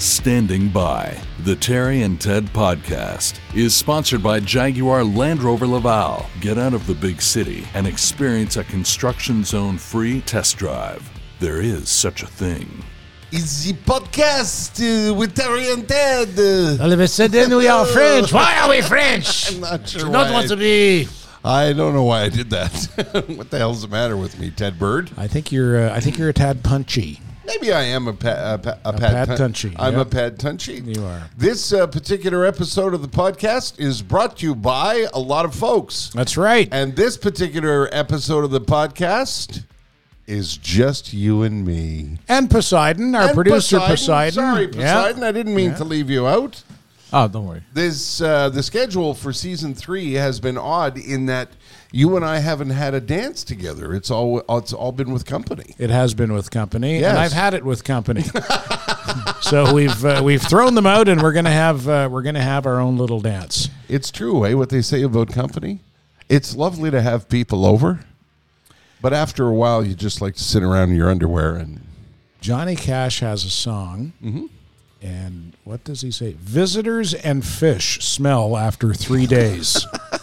Standing by. The Terry and Ted podcast is sponsored by Jaguar Land Rover Laval. Get out of the big city and experience a construction zone free test drive. There is such a thing. It's the podcast uh, with Terry and Ted. All of a sudden, we are French. Why are we French? I'm not sure Do not why want to be. I don't know why I did that. what the hell's the matter with me, Ted Bird? I think you're. Uh, I think you're a tad punchy. Maybe I am a, pa- a, pa- a, pad pad tunchy, I'm yep. a pad tunchy. You are. This uh, particular episode of the podcast is brought to you by a lot of folks. That's right. And this particular episode of the podcast is just you and me. And Poseidon, our And producer Poseidon. Sorry, Yeah. Poseidon. I didn't mean to leave you out. Oh, don't worry. This uh, the schedule for season three has been odd in that you and I haven't had a dance together. It's all it's all been with company. It has been with company, Yes. and I've had it with company. so we've uh, we've thrown them out, and we're gonna have uh, we're gonna have our own little dance. It's true, eh? What they say about company. It's lovely to have people over, but after a while, you just like to sit around in your underwear and Johnny Cash has a song, and what does he say? Visitors and fish smell after three days.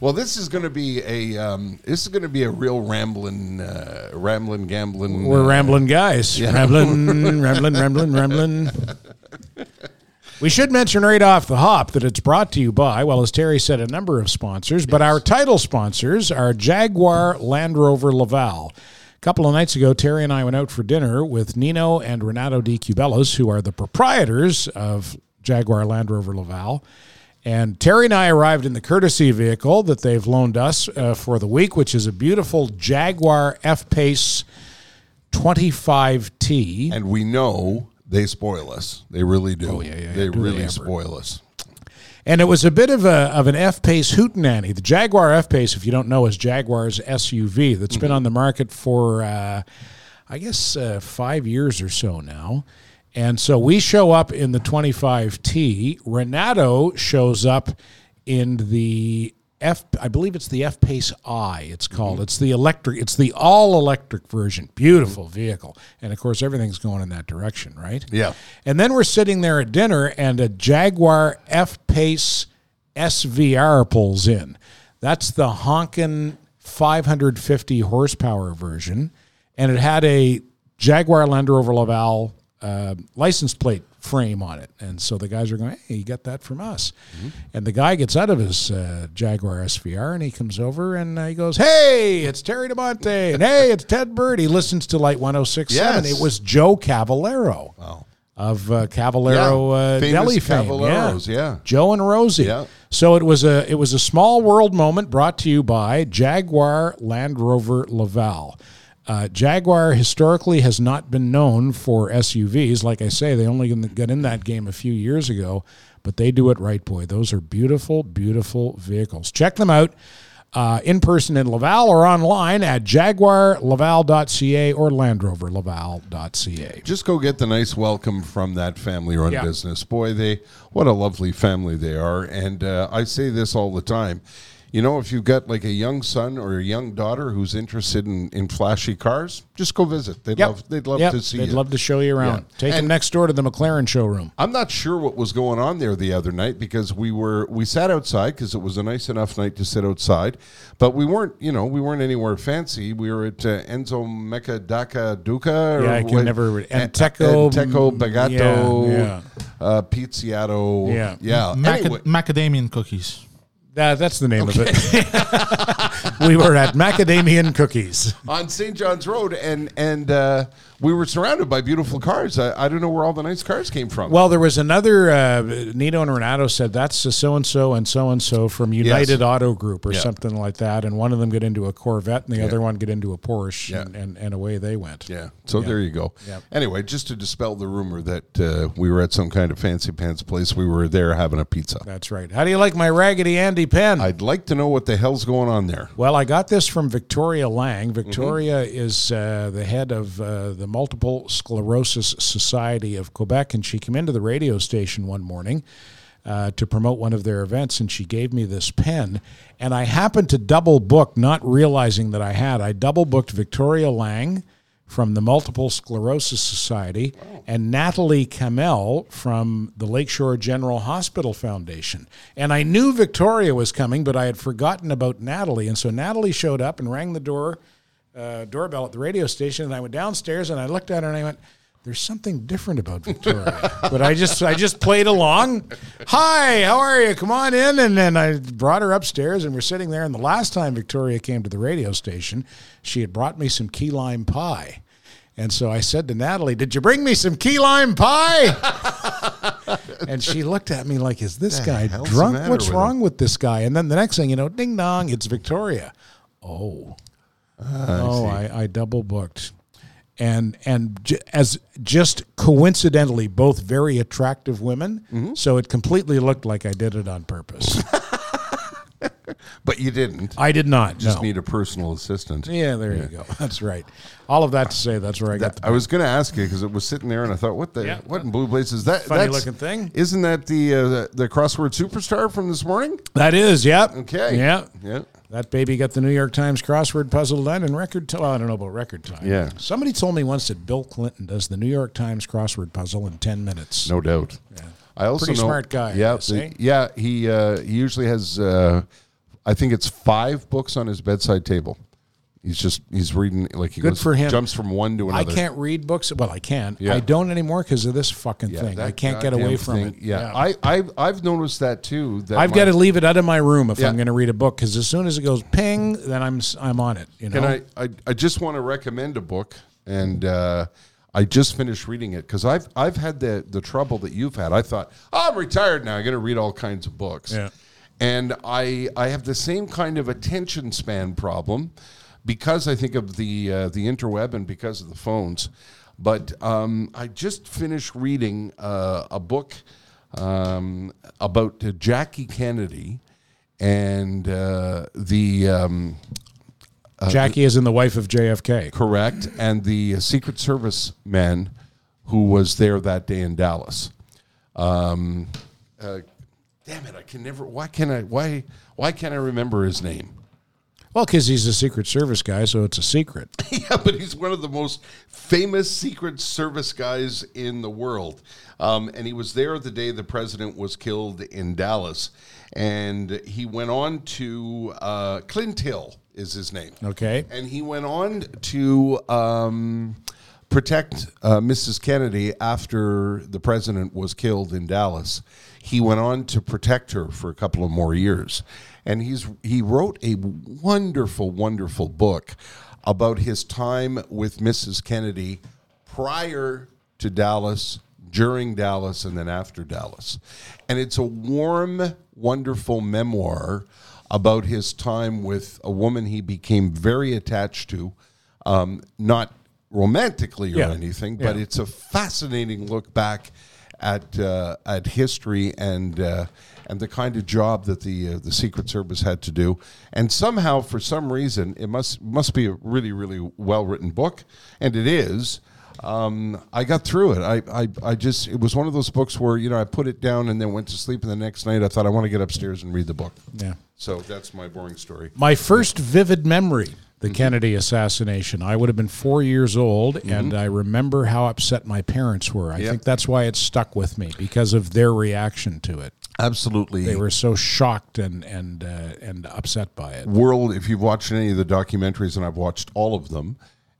Well, this is going to be a um, this is going to be a real rambling, uh, rambling, gambling. We're uh, rambling guys. Rambling, rambling, rambling, rambling. We should mention right off the hop that it's brought to you by, well, as Terry said, a number of sponsors, but our title sponsors are Jaguar Land Rover Laval. A couple of nights ago, Terry and I went out for dinner with Nino and Renato Di Cubelos, who are the proprietors of Jaguar Land Rover Laval. And Terry and I arrived in the courtesy vehicle that they've loaned us uh, for the week, which is a beautiful Jaguar F Pace 25T. and we know they spoil us. They really do. Oh, yeah, yeah, yeah. They Do really ever. spoil us. And it was a bit of a of an F Pace hootenanny. The Jaguar F Pace, if you don't know, is Jaguar's SUV that's been on the market for, uh, I guess, uh, five years or so now. And so we show up in the 25T. Renato shows up in the F, I believe it's the F Pace I. It's called. Mm-hmm. It's the electric. It's the all electric version. Beautiful vehicle, and of course everything's going in that direction, right? Yeah. And then we're sitting there at dinner, and a Jaguar F Pace SVR pulls in. That's the honkin' 550 horsepower version, and it had a Jaguar Land Rover Laval uh, license plate frame on it. And so the guys are going, "Hey, you got that from us." And the guy gets out of his uh, Jaguar SVR and he comes over and uh, he goes, "Hey, it's Terry DiMonte, and hey, it's Ted Bird." He listens to Light 106.7. Yes. It was Joe Cavallero Wow. of uh, Cavallero Yeah, uh, Deli fame. Cavalleros, yeah. Joe and Rosie. Yeah. So it was a it was a small world moment brought to you by Jaguar Land Rover Laval. Uh, Jaguar historically has not been known for SUVs. Like I say, they only got in that game a few years ago, but they do it right, boy. Those are beautiful, beautiful vehicles. Check them out uh, in person in Laval or online at jaguarlaval.ca or landroverlaval.ca. Just go get the nice welcome from that family-run Yeah. business. Boy, they what a lovely family they are. And uh, I say this all the time. You know, if you've got like a young son or a young daughter who's interested in, in flashy cars, just go visit. They'd Yep. love they'd love Yep. to see you. They'd you. love to show you around. Yeah. Take them next door to the McLaren showroom. I'm not sure what was going on there the other night because we were we sat outside because it was a nice enough night to sit outside, but we weren't you know we weren't anywhere fancy. We were at uh, Enzo Mecca Daca Duca. or Yeah, I can what- never- A- Anteco- Anteco Bagato, Yeah, yeah. Uh, Pizziato. Yeah. yeah. Maca- Anyway, macadamian cookies. That, that's the name of it. we were at Macadamian Cookies. on St. John's Road, and and uh, we were surrounded by beautiful cars. I, I don't know where all the nice cars came from. Well, there was another. Uh, Nito and Renato said that's so and so and so and so from United Yes. Auto Group or Yeah. something like that, and one of them get into a Corvette and the other one get into a Porsche, Yeah. and, and, and away they went. Yeah. So there you go. Yeah. Anyway, just to dispel the rumor that uh, we were at some kind of fancy pants place, we were there having a pizza. That's right. How do you like my Raggedy Andy pen? I'd like to know what the hell's going on there. Well, I got this from Victoria Lang. Victoria is uh, the head of uh, the Multiple Sclerosis Society of Quebec, and she came into the radio station one morning uh, to promote one of their events, and she gave me this pen. And I happened to double book, not realizing that I had. I double booked Victoria Lang from the Multiple Sclerosis Society and Natalie Kamel from the Lakeshore General Hospital Foundation. And I knew Victoria was coming, but I had forgotten about Natalie. And so Natalie showed up and rang the door uh, doorbell at the radio station, and I went downstairs and I looked at her and I went, "There's something different about Victoria." but I just I just played along. Hi, how are you? Come on in, and then I brought her upstairs, and we're sitting there. And the last time Victoria came to the radio station, she had brought me some key lime pie. And so I said to Natalie, "Did you bring me some key lime pie?" and she looked at me like, "Is this guy drunk? What's with wrong with this guy?" And then the next thing you know, ding dong, it's Victoria. Oh, oh, I, I double booked, and and j- as just coincidentally, both very attractive women. Mm-hmm. So it completely looked like I did it on purpose. But you didn't. I did not. just no. need a personal assistant. yeah, there you go. That's right. All of that to say, that's where I got the I was going to ask you because it was sitting there, and I thought, "What the? Yeah. What in blue blazes is that? Funny looking thing. Isn't that the, uh, the the crossword superstar from this morning? That is, yep. Okay. Yeah. Yeah. That baby got the New York Times crossword puzzle done in record time. Well, I don't know about record time. Yeah. Somebody told me once that Bill Clinton does the New York Times crossword puzzle in 10 minutes. No doubt. Yeah. I also Pretty know, smart guy, Yeah, the- yeah. He uh, he usually has. Uh, I think it's five books on his bedside table. He's just he's reading like he Good goes, for him. jumps from one to another. I can't read books. Well, I can. Yeah. I don't anymore because of this fucking Yeah, thing. that I can't get goddamn away from thing. it. Yeah, I I've, I've noticed that too. That I've my- got to leave it out of my room if Yeah. I'm going to read a book because as soon as it goes ping, then I'm s- I'm on it. You know. And I, I, I just want to recommend a book, and uh, I just finished reading it because I've I've had the the trouble that you've had. I thought oh, I'm retired now. I'm going to read all kinds of books. Yeah. And I I have the same kind of attention span problem because I think of the uh, the interweb and because of the phones. But um, I just finished reading uh, a book um, about uh, Jackie Kennedy and uh, the. Um, Jackie is in the wife of JFK. Correct. And the Secret Service man who was there that day in Dallas. Um, uh, damn it! I can never. Why can I? Why? Why can't I remember his name? Well, because he's a Secret Service guy, so it's a secret. yeah, but he's one of the most famous Secret Service guys in the world. Um, and he was there the day the president was killed in Dallas. And he went on to uh, Clint Hill is his name. Okay. And he went on to um, protect uh, Mrs. Kennedy after the president was killed in Dallas. He went on to protect her for a couple of more years. And he's he wrote a wonderful, wonderful book about his time with Mrs. Kennedy prior to Dallas, during Dallas, and then after Dallas. And it's a warm, wonderful memoir about his time with a woman he became very attached to, um, not romantically or Yeah. anything, but Yeah. it's a fascinating look back at uh, at history and uh, and the kind of job that the uh, the Secret Service had to do. And somehow, for some reason, it must must be a really really well written book, and it is. Um, I got through it. I, I I just it was one of those books where you know I put it down and then went to sleep, and the next night I thought I want to get upstairs and read the book. Yeah. So that's my boring story. My first vivid memory, the Kennedy assassination. I would have been four years old, and I remember how upset my parents were. I Yep. think that's why it stuck with me because of their reaction to it. Absolutely. They were so shocked and and uh, and upset by it. World, if you've watched any of the documentaries, and I've watched all of them,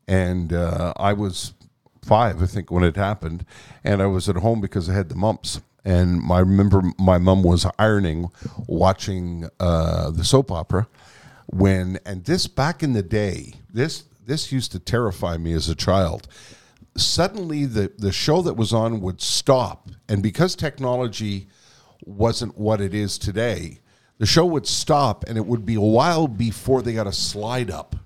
and uh, I was five, I think, when it happened, and I was at home because I had the mumps. And I remember my mom was ironing, watching uh, the soap opera, when and this back in the day, this this used to terrify me as a child. Suddenly, the the show that was on would stop, and because technology wasn't what it is today, the show would stop, and it would be a while before they got a slide up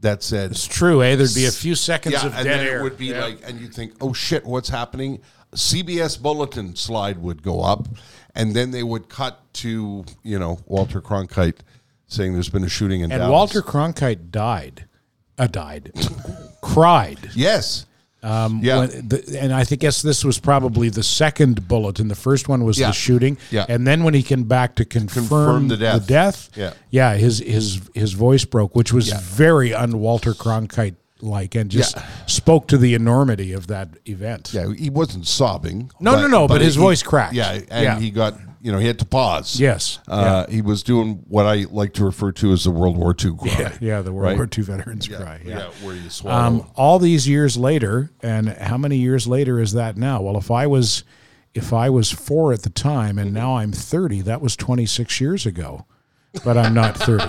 that said It's true, eh? There'd be a few seconds yeah, of and dead then air. it would be Yeah. like, and you'd think, oh shit, what's happening? CBS bulletin slide would go up, and then they would cut to you know Walter Cronkite saying there's been a shooting in and Dallas. Walter Cronkite died. Uh, died. Cried. yes, um, yeah, the, and I think guess this was probably the second bulletin. The first one was Yeah. the shooting, Yeah. and then when he came back to confirm, Confirm the death. death, Yeah. yeah, his his his voice broke, which was very un Walter Cronkite like and just spoke to the enormity of that event. Yeah, he wasn't sobbing. No, no, no, but his he- voice cracked. Yeah, and Yeah. he got you know he had to pause. Yes. uh, he was doing what I like to refer to as the World War II cry. Yeah, yeah, the World right? War II veterans Yeah, cry. yeah, Yeah. where you swallow. Um, all these years later, and how many years later is that now? Well, if I was, if I was four at the time, and now I'm 30, that was 26 years ago. But I'm not 30.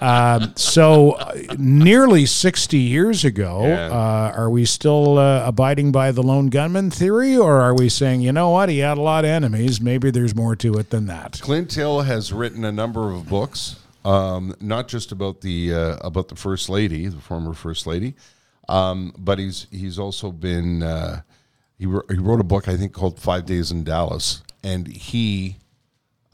um, so, uh, nearly 60 years ago, Yeah. uh, are we still uh, abiding by the lone gunman theory, or are we saying, you know what, he had a lot of enemies? Maybe there's more to it than that. Clint Hill has written a number of books, um, not just about the uh, about the first lady, the former first lady, um, but he's he's also been uh, he, wr- he wrote a book I think called Five Days in Dallas, and he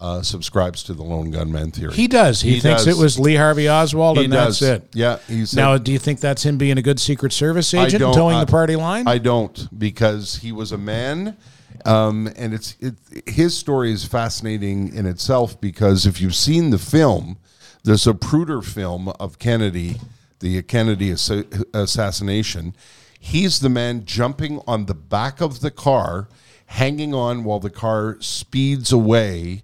uh, subscribes to the lone gunman theory. He does. He, He thinks does. it was Lee Harvey Oswald, He and does. that's it. Yeah, said, Now, do you think that's him being a good Secret Service agent and towing I- the party line? I don't because he was a man, um, and it's it, his story is fascinating in itself because if you've seen the film, the Zapruder film of Kennedy, the Kennedy assa- assassination, he's the man jumping on the back of the car, hanging on while the car speeds away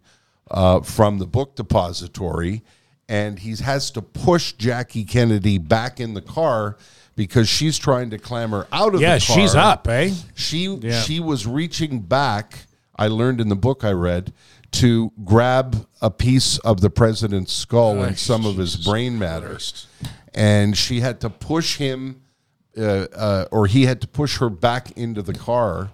uh, from the book depository, and he has to push Jackie Kennedy back in the car because she's trying to clamber out of yeah, the car. she's up, eh? She Yeah. she was reaching back. I learned in the book I read to grab a piece of the president's skull and some of his brain matter, and she had to push him, uh, uh, or he had to push her back into the car,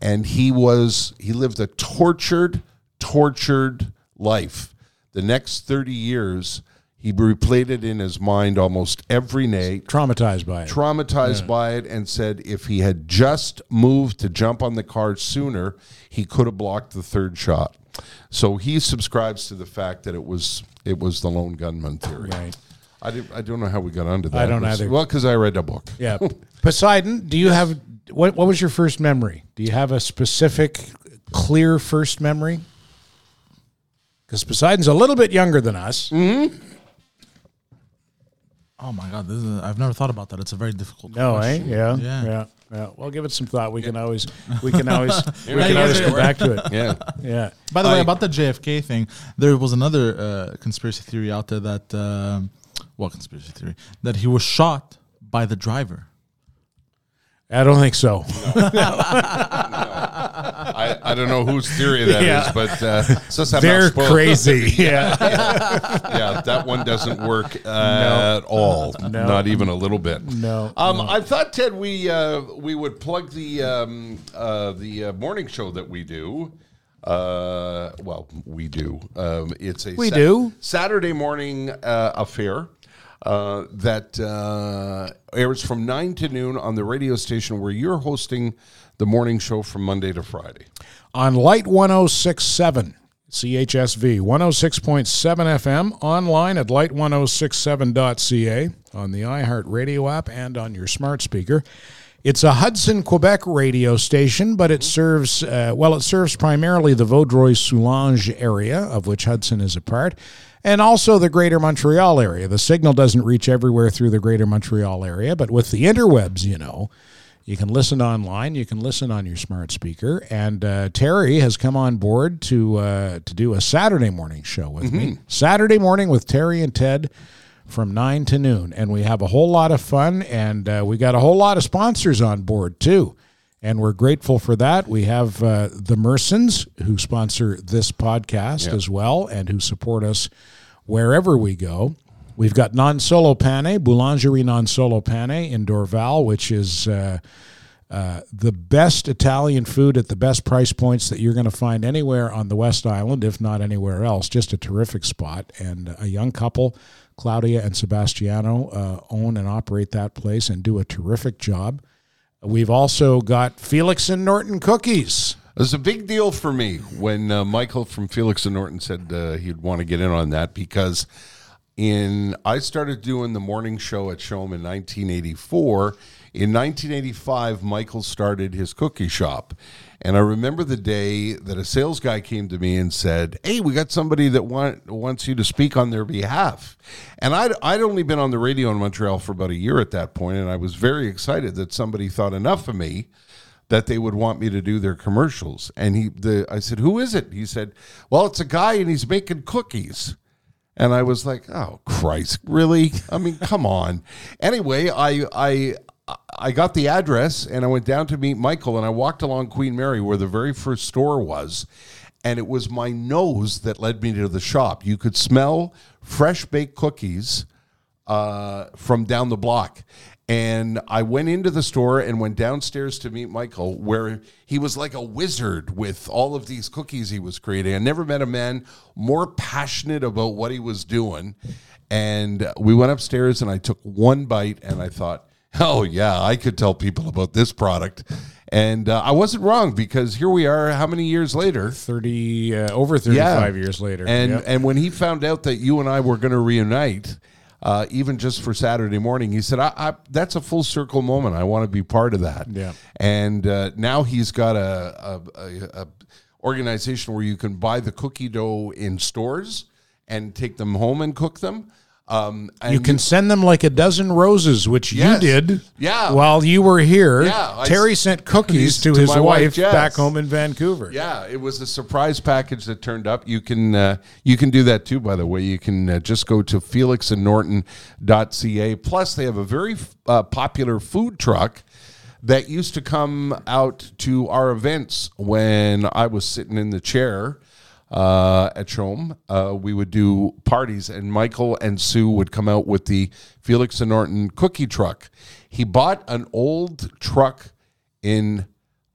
and he was he lived a tortured, tortured life. The next thirty years, he replayed it in his mind almost every night Traumatized by it. traumatized by it and said if he had just moved to jump on the car sooner, he could have blocked the third shot. So he subscribes to the fact that it was it was the lone gunman theory. Right. I, did, I don't know how we got onto that. I don't was- either. Well, because I read a book. yeah. Poseidon, do you have what? What was your first memory? Do you have a specific, clear first memory? Because Poseidon's a little bit younger than us. Mm-hmm. Oh my god, this is, I've never thought about that. It's a very difficult. No, eh? Yeah, Yeah. yeah, yeah. Well, give it some thought. We can always, we can always, we can always guys come back to it. Yeah. Yeah. By the way, about the JFK thing, there was another uh, conspiracy theory out there that, um, well, conspiracy theory that he was shot by the driver. I don't think so. I, I don't know whose theory that is, Yeah. but uh, They're crazy. Yeah. yeah, that one doesn't work uh, at all. Not even a little bit. No, Um, I thought Ted, we uh, we would plug the um, uh, the uh, morning show that we do. Uh, well, we do. Um, it's a We do. Saturday morning uh, affair. Uh, that uh, airs from 9 to noon on the radio station where you're hosting the morning show from Monday to Friday. on Light 1067 CHSV 106.7 FM online at light1067.ca on the iHeart radio app and on your smart speaker. It's a Hudson, Quebec radio station, but it serves, uh, well, it serves primarily the Vaudreuil Soulanges area, of which Hudson is a part, and also the greater Montreal area. The signal doesn't reach everywhere through the greater Montreal area, but with the interwebs, you know, you can listen online. You can listen on your smart speaker. And uh, Terry has come on board to uh, to do a Saturday morning show with me. Saturday morning with Terry and Ted from nine to noon, and we have a whole lot of fun. And uh, we got a whole lot of sponsors on board too, and we're grateful for that. We have uh, the Mersons who sponsor this podcast as well, and who support us wherever we go. We've got Non Solo Pane, Boulangerie Non Solo Pane in Dorval, which is uh, uh, the best Italian food at the best price points that you're going to find anywhere on the West Island, if not anywhere else. Just a terrific spot. And a young couple, Claudia and Sebastiano, uh, own and operate that place and do a terrific job. We've also got Felix and Norton Cookies. It was a big deal for me when uh, Michael from Felix and Norton said uh, he'd want to get in on that because in I started doing the morning show at CHOM in 1984. In 1985, Michael started his cookie shop. And I remember the day that a sales guy came to me and said, "Hey, we got somebody that want, wants you to speak on their behalf." And I'd, I'd only been on the radio in Montreal for about a year at that point, and I was very excited that somebody thought enough of me that they would want me to do their commercials. And he, the, I said, "Who is it?" He said, "Well, it's a guy, and he's making cookies." And I was like, "Oh Christ, really? I mean, come on." Anyway, I I I got the address and I went down to meet Michael and I walked along Queen Mary where the very first store was. And it was my nose that led me to the shop. You could smell fresh baked cookies uh, from down the block. And I went into the store and went downstairs to meet Michael, where he was like a wizard with all of these cookies he was creating. I never met a man more passionate about what he was doing. And we went upstairs and I took one bite and I thought, oh, yeah, I could tell people about this product. And uh, I wasn't wrong because here we are, how many years later? 30 uh, over 35 years later. And Yep. and when he found out that you and I were going to reunite, uh, even just for Saturday morning, he said, I, I, "That's a full circle moment. I want to be part of that." Yeah. And uh, now he's got a, a, a, a organization where you can buy the cookie dough in stores and take them home and cook them. Um, and you can send them like a dozen roses, which Yes. you did. Yeah. While you were here, Yeah, Terry s- sent cookies to, to his wife, wife, Jess. back home in Vancouver. Yeah, it was a surprise package that turned up. You can uh, you can do that too. By the way, you can uh, just go to felixandnorton.ca. Plus, they have a very uh, popular food truck that used to come out to our events when I was sitting in the chair uh, at CHOM. Uh, we would do parties, and Michael and Sue would come out with the Felix and Norton cookie truck. He bought an old truck in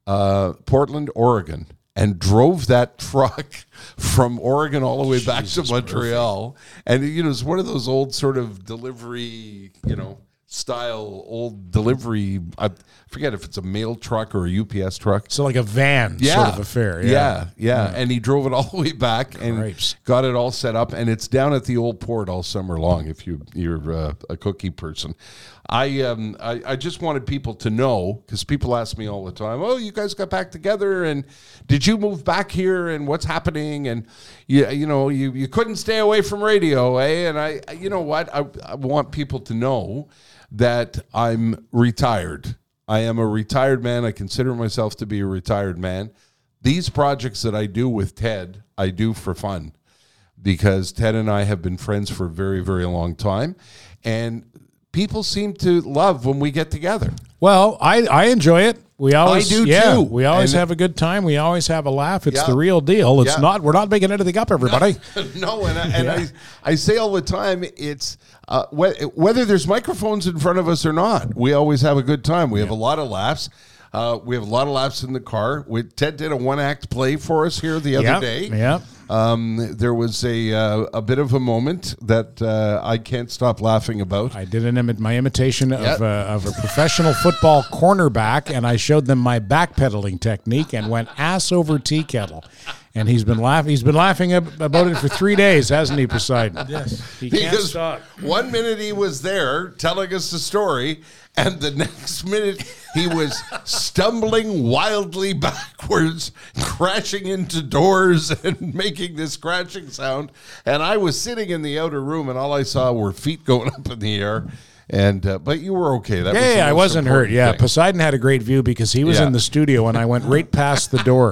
uh, Portland, Oregon, and drove that truck from Oregon all the way back to Montreal. And you know, it's one of those old sort of delivery, you know, style old delivery. I forget if it's a mail truck or a UPS truck. So like a van sort of affair. Yeah, yeah, And he drove it all the way back and got it all set up, and it's down at the old port all summer long. If you you're uh, a cookie person, I um I, I just wanted people to know because people ask me all the time, oh, you guys got back together, and did you move back here, and what's happening, and you you know you you couldn't stay away from radio, eh? And I you know what I I want people to know that I'm retired. I am a retired man. I consider myself to be a retired man. These projects that I do with Ted, I do for fun because Ted and I have been friends for a very, very long time. And people seem to love when we get together. Well, I, I enjoy it. We always do, yeah, too. We always And- have a good time. We always have a laugh. It's Yeah. the real deal. It's Yeah. not. We're not making anything up, everybody. no, and, I, and I, I say all the time, it's uh, whe- whether there's microphones in front of us or not, we always have a good time. We have a lot of laughs. Uh, we have a lot of laughs in the car. We, Ted did a one act play for us here the other Yeah, day. yeah. Um, there was a uh, a bit of a moment that uh, I can't stop laughing about. I did an imi- my imitation of, Yep. uh, of a professional football cornerback, and I showed them my backpedaling technique and went ass over tea kettle. And he's been laughing. He's been laughing about it for three days, hasn't he, Poseidon? Yes. He can't because stop. one minute he was there telling us the story, and the next minute he was stumbling wildly backwards, crashing into doors and making this crashing sound. And I was sitting in the outer room, and all I saw were feet going up in the air. And uh, but you were okay. That Yeah, the yeah, I wasn't hurt. Yeah, thing. Poseidon had a great view because he was Yeah. in the studio, and I went right past the door.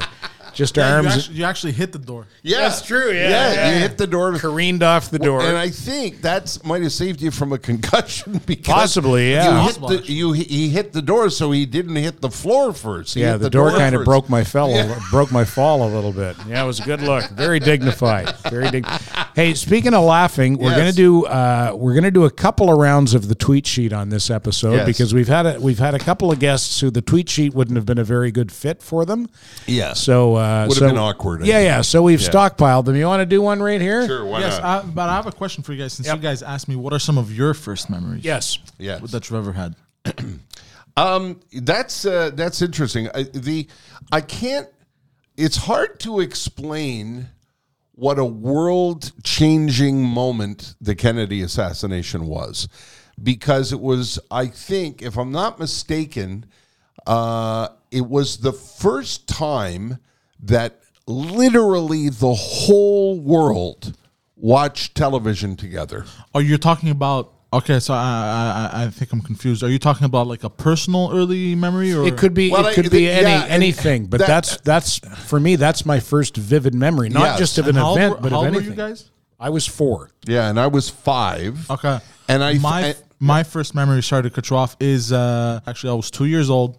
Just Yeah, you, arms actually, you actually hit the door. Yeah, That's true, yeah, yeah, yeah. you hit the door. careened off the door. And I think that's might have saved you from a concussion because Possibly, yeah. You hit the you he hit the door, so he didn't hit the floor first. He yeah, hit the, door, kind of broke my fell, broke my fall a little bit. Yeah, it was a good look. Very dignified. Very dig. Hey, speaking of laughing, we're Yes. gonna do uh, we're gonna do a couple of rounds of the tweet sheet on this episode Yes. because we've had a, we've had a couple of guests who the tweet sheet wouldn't have been a very good fit for them. Yeah. So uh, Would have been awkward, I Yeah, think. yeah. So we've stockpiled them. You want to do one right here? Sure, why yes, not? I, but I have a question for you guys. Since Yep. you guys asked me, what are some of your first memories? Yes. yes. that you've ever had. Um, that's uh, that's interesting. I, the I can't. It's hard to explain what a world changing moment the Kennedy assassination was. Because it was, I think, if I'm not mistaken, uh, it was the first time that literally the whole world watched television together. Oh, you're talking about. Okay, so I, I I think I'm confused. Are you talking about like a personal early memory, or It could be. Well, it could I- be yeah, any and anything. But that- that's that's for me. That's my first vivid memory, not Yes. just of an how event, were- but how of old were anything. you guys? I was four. Yeah, and I was five. Okay. And I- my I- my first memory, sorry to cut you off, is uh, actually I was two years old,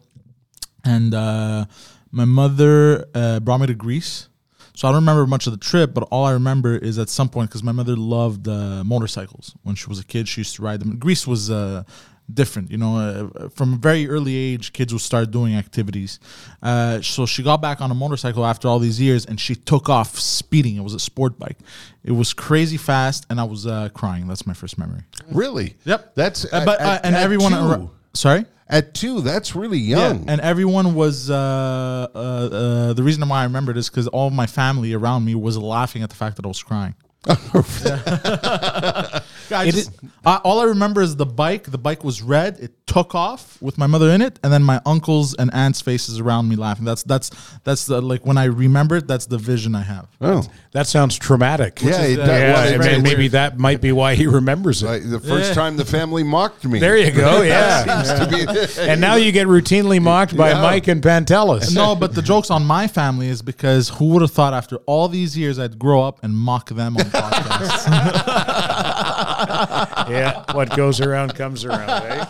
and uh, my mother uh, brought me to Greece. So I don't remember much of the trip, but all I remember is at some point because my mother loved uh, motorcycles when she was a kid. She used to ride them. Greece was uh, different, you know. Uh, from a very early age, kids would start doing activities. Uh, so she got back on a motorcycle after all these years, and she took off speeding. It was a sport bike. It was crazy fast, and I was uh, crying. That's my first memory. Really? Yep. That's Uh, but uh, at- and at everyone. ar- sorry. At two, that's really young. Yeah, and everyone was. Uh, uh, uh, the reason why I remember this because all my family around me was laughing at the fact that I was crying. I It just- I- all I remember is the bike. The bike was red. It took off with my mother in it, and then my uncles and aunts' faces around me laughing. That's that's that's the, like when I remember it. That's the vision I have. oh, That sounds traumatic. yeah, it uh, does. yeah. well, I it- mean, it- maybe that might be why he remembers it. like, the first Yeah. time the family mocked me. there you go. Yeah. Be- and now you get routinely mocked by Yeah. Mike and Pantelis. No, but the joke's on my family is because who would have thought after all these years I'd grow up and mock them on podcasts? yeah, what goes around comes around. Eh?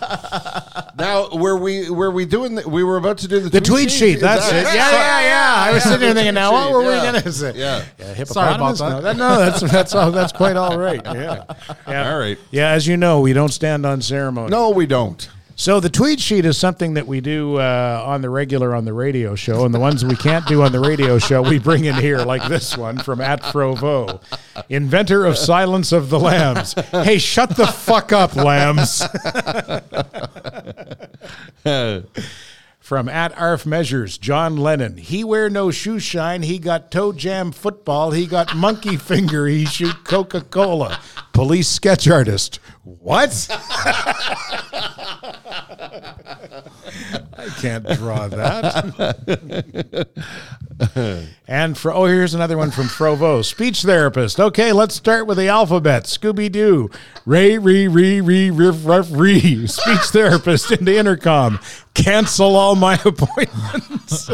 now, were we were we doing? The, we were about to do the, The tweet sheet. Is That's that- it. Yeah, yeah, yeah. I was sitting there thinking, now what were we Yeah. going to say? Yeah. Yeah, Sorry about hippopotamus? No, that- no, that's that's all. That's quite all right. Yeah. yeah. All right. Yeah, as you know, we don't stand on ceremony. No, we don't. So the tweet sheet is something that we do uh, on the regular on the radio show, and the ones we can't do on the radio show, we bring in here, like this one from at Frovo, inventor of Silence of the Lambs. Hey, shut the fuck up, lambs. From at Arf Measures, John Lennon. He wear no shoe shine. He got toe jam football. He got monkey finger. He shoot Coca Cola. Police sketch artist. What? I can't draw that. and for oh, here's another one from Frovo, speech therapist. Okay, let's start with the alphabet. Scooby Doo, Ray, Ree, Ree, Ree, Riff, Ruff, Ree. Speech therapist into intercom. Cancel all my appointments.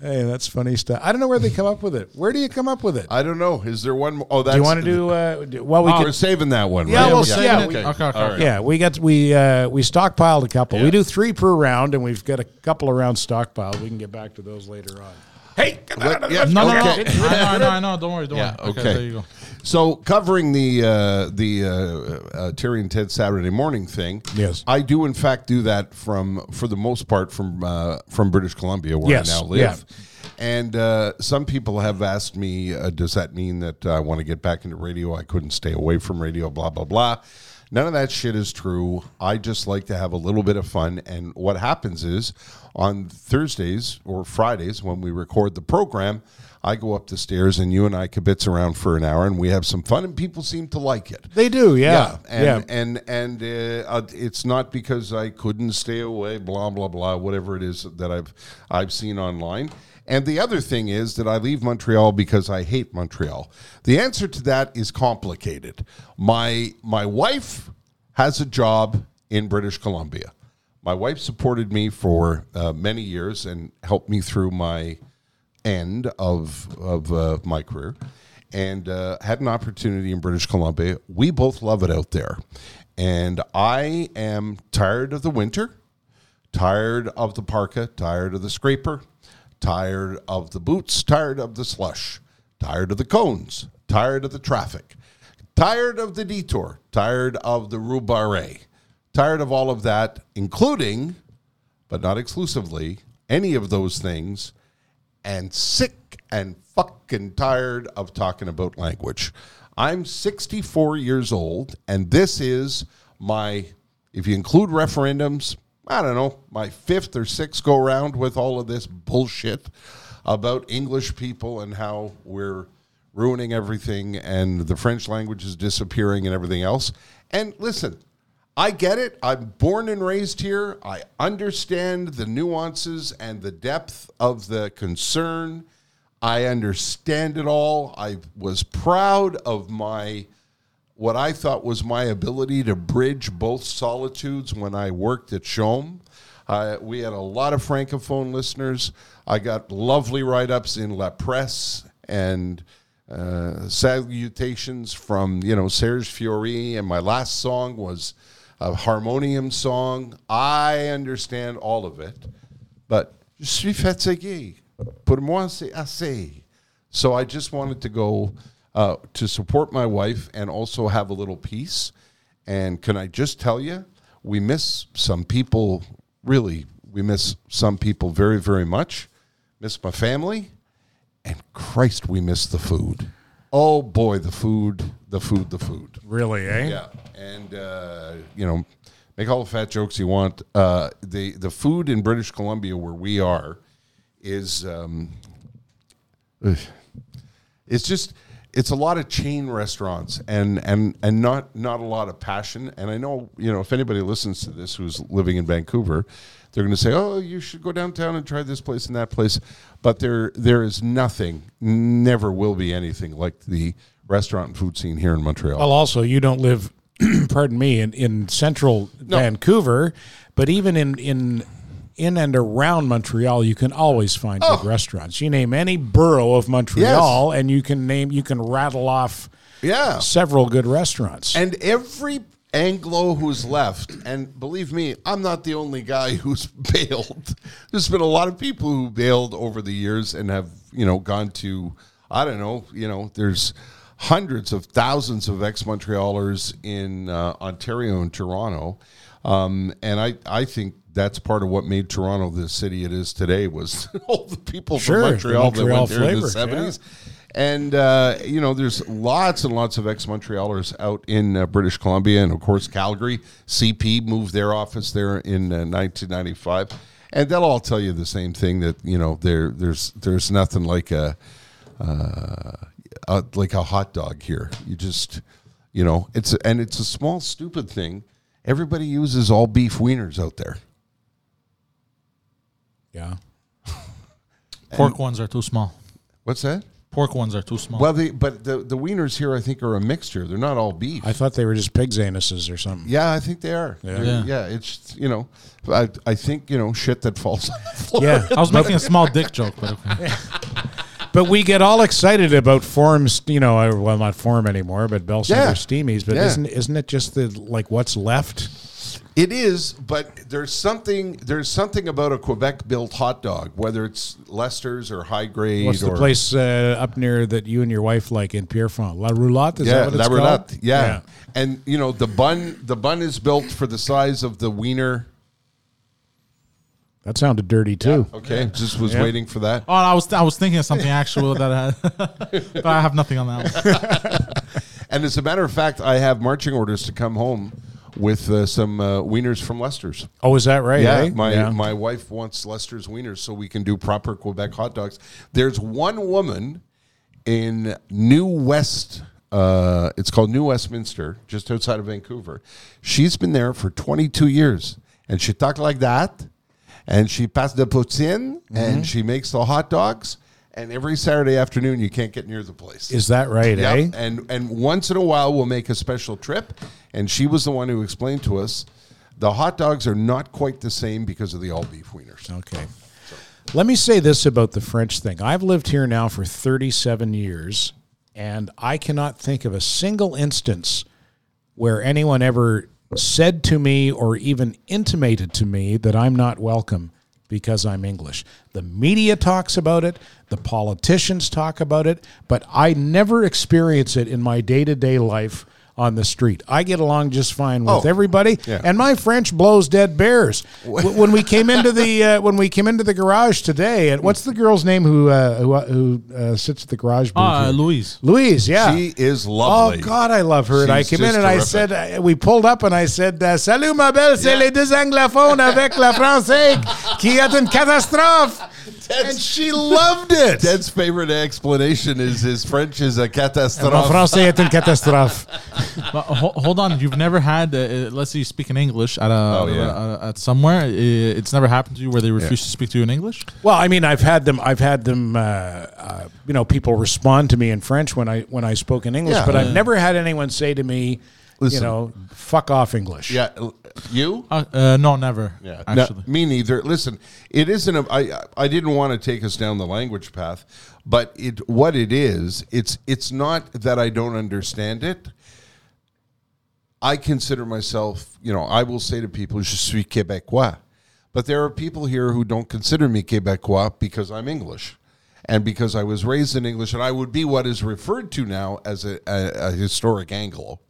hey, that's funny stuff. I don't know where they come up with it. Where do you come up with it? I don't know. Is there one? More? Oh, that's. do you want to do? Uh, do- well, we Oh, could. we're saving that one. Yeah, right? we'll- saving yeah, it? we- Okay, okay. All right. Yeah, we got we uh, we stockpiled a couple. We do three per round, and we've got a couple of rounds stockpiled. We can get back to those later on. Hey, Let- yeah, No, no, Okay. no. I know, I know, I know. Don't worry, don't Yeah. worry. Okay. There you go. So covering the uh, the uh, uh, Terry and Ted Saturday morning thing. Yes. I do in fact do that from for the most part from uh, from British Columbia where Yes, I now live. yeah. And uh, some people have asked me, uh, does that mean that I want to get back into radio? I couldn't stay away from radio, blah, blah, blah. None of that shit is true. I just like to have a little bit of fun. And what happens is on Thursdays or Fridays when we record the program, I go up the stairs and you and I kibitz around for an hour and we have some fun and people seem to like it. They do, yeah, and yeah. and and uh, uh, it's not because I couldn't stay away, blah blah blah, whatever it is that I've I've seen online. And the other thing is that I leave Montreal because I hate Montreal. The answer to that is complicated. My my wife has a job in British Columbia. My wife supported me for uh, many years and helped me through my end of of uh, my career, and uh, had an opportunity in British Columbia. We both love it out there, and I am tired of the winter, tired of the parka, tired of the scraper, tired of the boots, tired of the slush, tired of the cones, tired of the traffic, tired of the detour, tired of the Rue tired of all of that, including, but not exclusively, any of those things, and sick and fucking tired of talking about language. I'm 64 years old, and this is my, if you include referendums, I don't know, my fifth or sixth go round with all of this bullshit about English people and how we're ruining everything and the French language is disappearing and everything else. And listen, I get it. I'm born and raised here. I understand the nuances and the depth of the concern. I understand it all. I was proud of my what I thought was my ability to bridge both solitudes when I worked at CHOM. Uh, we had a lot of francophone listeners. I got lovely write ups in La Presse and uh, salutations from you know Serge Fiori, and my last song was a harmonium song. I understand all of it, but je suis fatigué. Pour moi, c'est assez. So I just wanted to go uh, to support my wife and also have a little peace. And can I just tell you, we miss some people. Really, we miss some people very, very much. Miss my family and Christ, we miss the food. Oh boy, the food, the food, the food. Really, eh? Yeah, and uh, you know, make all the fat jokes you want. Uh, the the food in British Columbia, where we are, is um, it's just it's a lot of chain restaurants and and and not not a lot of passion. And I know you know if anybody listens to this who's living in Vancouver, they're going to say, "Oh, you should go downtown and try this place and that place." But there there is nothing, never will be anything like the restaurant and food scene here in Montreal. Well, also, you don't live, pardon me, in, in central Vancouver, but even in, in in and around Montreal, you can always find Oh. good restaurants. You name any borough of Montreal, and you can name you can rattle off yeah, several good restaurants. And every Anglo who's left, and believe me, I'm not the only guy who's bailed. There's been a lot of people who bailed over the years and have, you know, gone to, I don't know, you know, there's hundreds of thousands of ex Montrealers in uh, Ontario and Toronto. Um, and I, I think that's part of what made Toronto the city it is today was all the people Sure, from the Montreal, that went there in the flavor, yeah. 70s. And uh, you know, there's lots and lots of ex-Montrealers out in uh, British Columbia, and of course Calgary. CP moved their office there in uh, 1995, and they'll all tell you the same thing that you know there there's there's nothing like a, uh, a like a hot dog here. You just you know it's and it's a small stupid thing. Everybody uses all beef wieners out there. yeah. Pork ones are too small. What's that? Pork ones are too small. Well, the, but the the wieners here, I think, are a mixture. They're not all beef. I thought they were just pig's anuses or something. Yeah, I think they are. Yeah. Yeah, Yeah. it's you know, I I think you know shit that falls on the floor. Yeah. I was making a small dick joke, but okay. But we get all excited about forms, you know, uh, well, not form anymore, but Bell Center Yeah. Steamies. But Yeah. isn't isn't it just the like what's left? It is, but there's something there's something about a Quebec built hot dog, whether it's Lester's or high grade What's the or place uh, up near that you and your wife like in Pierrefonds? La Roulotte? Is yeah, that what La it's Roulotte, called? yeah. And you know the bun the bun is built for the size of the wiener. That sounded dirty too. Okay, just was Yeah. waiting for that. Oh, I was I was thinking of something actual that I but I have nothing on that. One. And as a matter of fact, I have marching orders to come home with uh, some uh, wieners from Lester's. Oh, is that right? Yeah, eh? my Yeah. my wife wants Lester's wieners so we can do proper Quebec hot dogs. There's one woman in New West. Uh, it's called New Westminster, just outside of Vancouver. She's been there for 22 years, and she talks like that, and she pass the poutine, Mm-hmm. and she makes the hot dogs. And every Saturday afternoon, you can't get near the place. Is that right? Yep. Eh? And and once in a while we'll make a special trip. And she was the one who explained to us the hot dogs are not quite the same because of the all beef wieners. Okay. Let me say this about the French thing. I've lived here now for 37 years, and I cannot think of a single instance where anyone ever said to me or even intimated to me that I'm not welcome because I'm English. The media talks about it, the politicians talk about it, but I never experience it in my day to day life on the street. I get along just fine with Oh, everybody, yeah. and my French blows dead bears. When we came into the uh, when we came into the garage today, and what's the girl's name who uh, who uh, who uh, sits at the garage booth? Ah, here? Louise. Louise, yeah. She is lovely. Oh. God, I love her. and I came in just and I said, uh, we pulled up and I said, uh, "Salut ma belle, c'est les deux anglophones avec la français qui est une catastrophe." and she loved it. Ted's favorite explanation is his French is a Mon catastrophe. français est une catastrophe. But hold on, you've never had. Uh, uh, let's say you speak in English at a, Oh, yeah. uh, at somewhere. Uh, It's never happened to you where they refuse to speak to you in English. Well, I mean, I've had them. I've had them. Uh, uh, you know, people respond to me in French when I when I spoke in English, Yeah. but I've never had anyone say to me, you know, "Fuck off English." Yeah, you? Uh, uh, no, never. Yeah, actually. No, me neither. Listen, it isn't. A, I I didn't want to take us down the language path, but it what it is. It's it's not that I don't understand it. I consider myself, you know, I will say to people, "Je suis québécois," but there are people here who don't consider me québécois because I'm English, and because I was raised in English, and I would be what is referred to now as a, a, a historic Anglo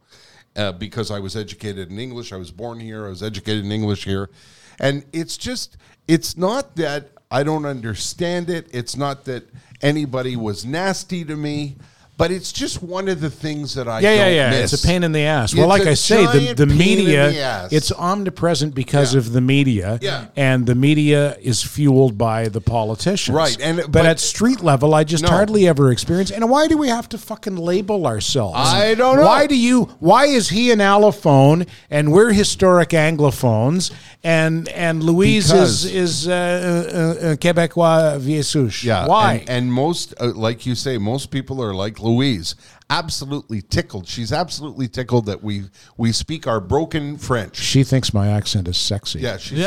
uh, because I was educated in English. I was born here. I was educated in English here. And it's just, it's not that I don't understand it. It's not that anybody was nasty to me, but it's just one of the things that I Yeah, yeah, don't yeah. miss. It's a pain in the ass. It's well, like I say, the, the media, the it's omnipresent because Yeah. of the media. Yeah. And the media is fueled by the politicians. Right, and- but, but- at street level, I just No. hardly ever experience. And why do we have to fucking label ourselves? I don't know. Why do you? Why is he an allophone and we're historic anglophones? And and Louise Because- is is uh, uh, uh, Quebecois vieux souche. Yeah. Why? And, and most, uh, like you say, most people are like Louise, absolutely tickled. She's absolutely tickled that we we speak our broken French. she thinks my accent is sexy. Yeah, she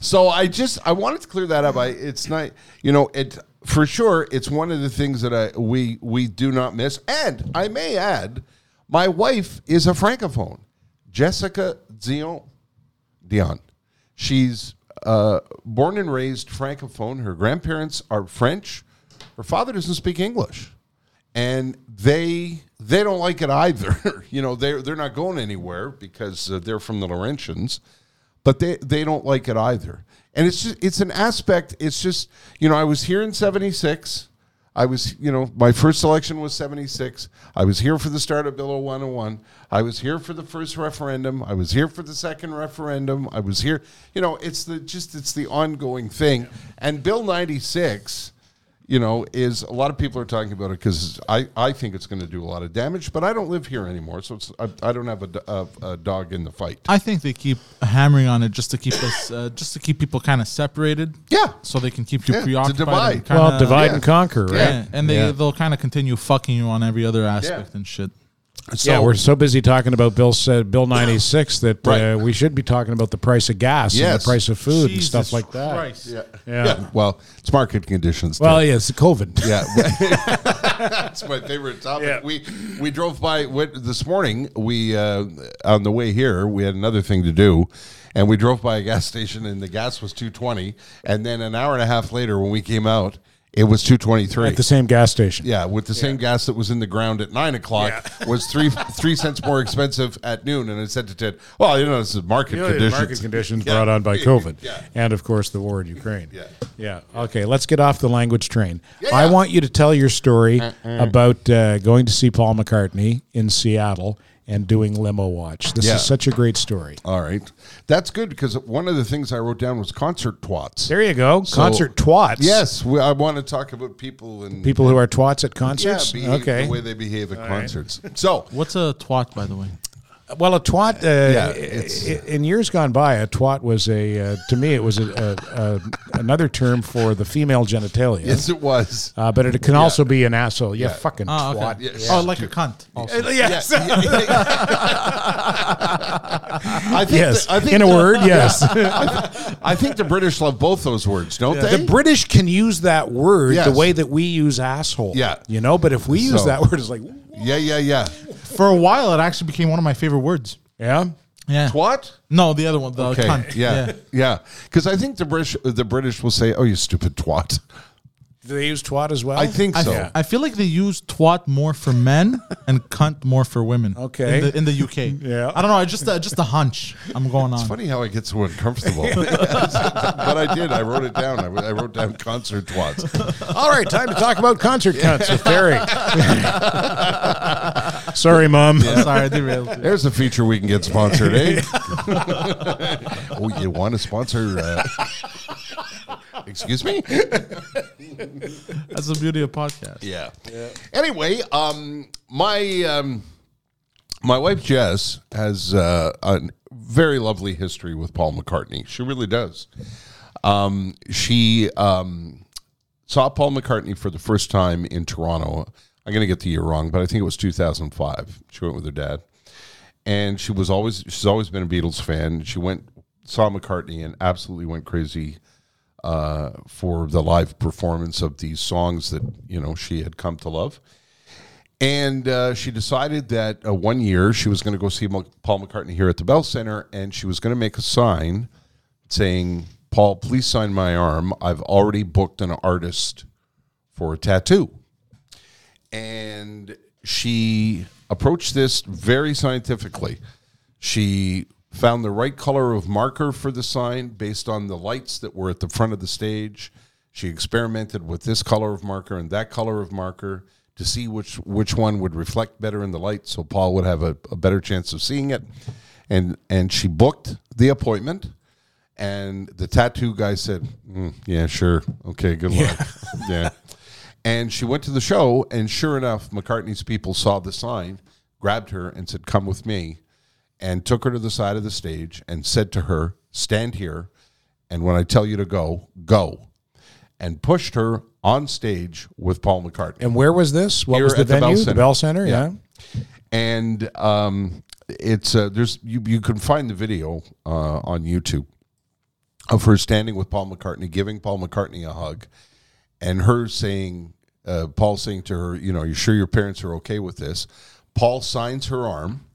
so I just I wanted to clear that up. I it's not you know it for sure. It's one of the things that I we we do not miss. And I may add, my wife is a francophone, Jessica Dion. Dion, she's uh, born and raised francophone. Her grandparents are French. Her father doesn't speak English and they they don't like it either. you know, they're they're not going anywhere because uh, they're from the Laurentians, but they they don't like it either. And it's just it's an aspect. It's just you know, I was here in '76. I was, you know, my first election was 76. I was here for the start of Bill 101. I was here for the first referendum. I was here for the second referendum. I was here, you know, it's the just it's the ongoing thing. And Bill 96 you know, is a lot of people are talking about it because I, I think it's going to do a lot of damage, but I don't live here anymore, so it's, I, I don't have a, a, a dog in the fight. I think they keep hammering on it just to keep us, uh, just to keep people kind of separated. Yeah. So they can keep you Yeah, to preoccupied. divide. and kinda- well, divide yeah. and conquer, right? Yeah, and they Yeah. they'll kind of continue fucking you on every other aspect and shit. So, yeah, we're so busy talking about Bill said Bill ninety six that Right. uh, we should be talking about the price of gas and the price of food and stuff like that. Yeah. Yeah. yeah. Well, it's market conditions. Well, too. yeah, it's COVID. yeah, that's my favorite topic. Yeah. We we drove by what, this morning. We uh, on the way here, we had another thing to do, and we drove by a gas station, and the gas was two twenty. And then an hour and a half later, when we came out, it was two twenty three. At the same gas station. Yeah, with the same gas that was in the ground at nine o'clock was three three cents more expensive at noon. And I said to Ted, "Well, you know, this is market You know, conditions. market conditions Yeah. brought on by COVID, Yeah. and of course the war in Ukraine. Yeah. yeah. Okay, let's get off the language train. Yeah, I want you to tell your story about uh, going to see Paul McCartney in Seattle and doing limo watch. This Yeah. is such a great story. All right, that's good because one of the things I wrote down was concert twats. There you go, concert twats. Yes, we, I want to talk about people and people who are twats at yeah, concerts. behave, okay. the way they behave at concerts. So What's a twat, by the way? Well, a twat. Uh, Yeah, i- it's- i- in years gone by, a twat was a uh, to me it was a, a, a another term for the female genitalia. yes, it was. Uh, but it can also be an asshole. You Yeah. fucking Oh, twat. okay. Yes. Oh, like a cunt. Also. Yes. Yeah, yeah, yeah. I think yes. the- I think In a the- word, yes. I think the British love both those words, don't they? the British can use that word Yes. the way that we use asshole. Yeah. You know, but if we use So- that word, it's like, yeah, yeah, yeah. For a while, it actually became one of my favorite words. yeah. Yeah. Twat. No, the other one, the Okay. cunt. Yeah, yeah. Because I think the British, the British will say, "Oh, you stupid twat." Do they use twat as well? I think I, so. f- I feel like they use twat more for men and cunt more for women. Okay. In the, in the UK. Yeah. I don't know. I just uh, just a hunch I'm going on. It's funny how I get so uncomfortable. but I did. I wrote it down. I, I wrote down concert twats. All right, time to talk about concert cunts with Terry. Sorry, Mom. Sorry, I derailed. you. There's a feature we can get sponsored, eh? oh, you want to sponsor? Uh, excuse me? That's the beauty of podcast. Yeah. Anyway, um, my um, my wife Jess has uh, a very lovely history with Paul McCartney. She really does. Um, she um, saw Paul McCartney for the first time in Toronto. I'm going to get the year wrong, but I think it was 2005. She went with her dad, and she was always she's always been a Beatles fan. She went saw McCartney and absolutely went crazy uh, for the live performance of these songs that you know she had come to love. And uh, she decided that uh, one year she was going to go see Paul McCartney here at the Bell Center, and she was going to make a sign saying, "Paul, please sign my arm. I've already booked an artist for a tattoo." And she approached this very scientifically. She found the right color of marker for the sign based on the lights that were at the front of the stage. She experimented with this color of marker and that color of marker to see which which one would reflect better in the light, so Paul would have a, a better chance of seeing it. And and she booked the appointment. And the tattoo guy said, "Mm, "Yeah, sure, okay, good luck." yeah. And she went to the show, and sure enough, McCartney's people saw the sign, grabbed her, and said, "Come with me," and took her to the side of the stage and said to her, "Stand here, and when I tell you to go, go," and pushed her on stage with Paul McCartney. And where was this? What Here was the at the Bell venue? The Bell Center, yeah. Yeah. and um, it's uh, there's you you can find the video uh, on YouTube of her standing with Paul McCartney, giving Paul McCartney a hug, and her saying, uh, Paul saying to her, you know, you sure your parents are okay with this? Paul signs her arm,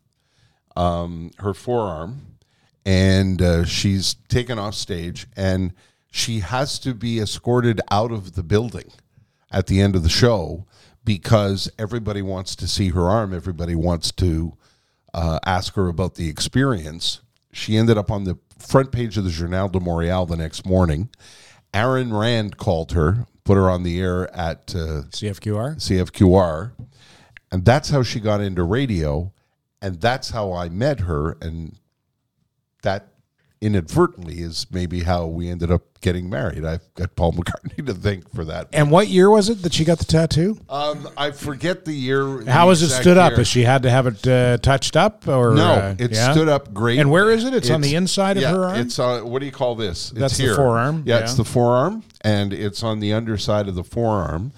um, her forearm, and uh, she's taken off stage, and she has to be escorted out of the building at the end of the show because everybody wants to see her arm. Everybody wants to uh, ask her about the experience. She ended up on the front page of the Journal de Montréal the next morning. Aaron Rand called her, put her on the air at uh, CFQR. CFQR, and that's how she got into radio, and that's how I met her, and that inadvertently is maybe how we ended up getting married. I've got Paul McCartney to thank for that. And what year was it that she got the tattoo? Um, I forget the year. How the was it stood up? Has she had to have it uh, touched up, or No, uh, it yeah? stood up great. And where is it? It's on the inside of her arm? It's uh, what do you call this? It's That's the here. forearm, Yeah, it's the forearm, and it's on the underside of the forearm.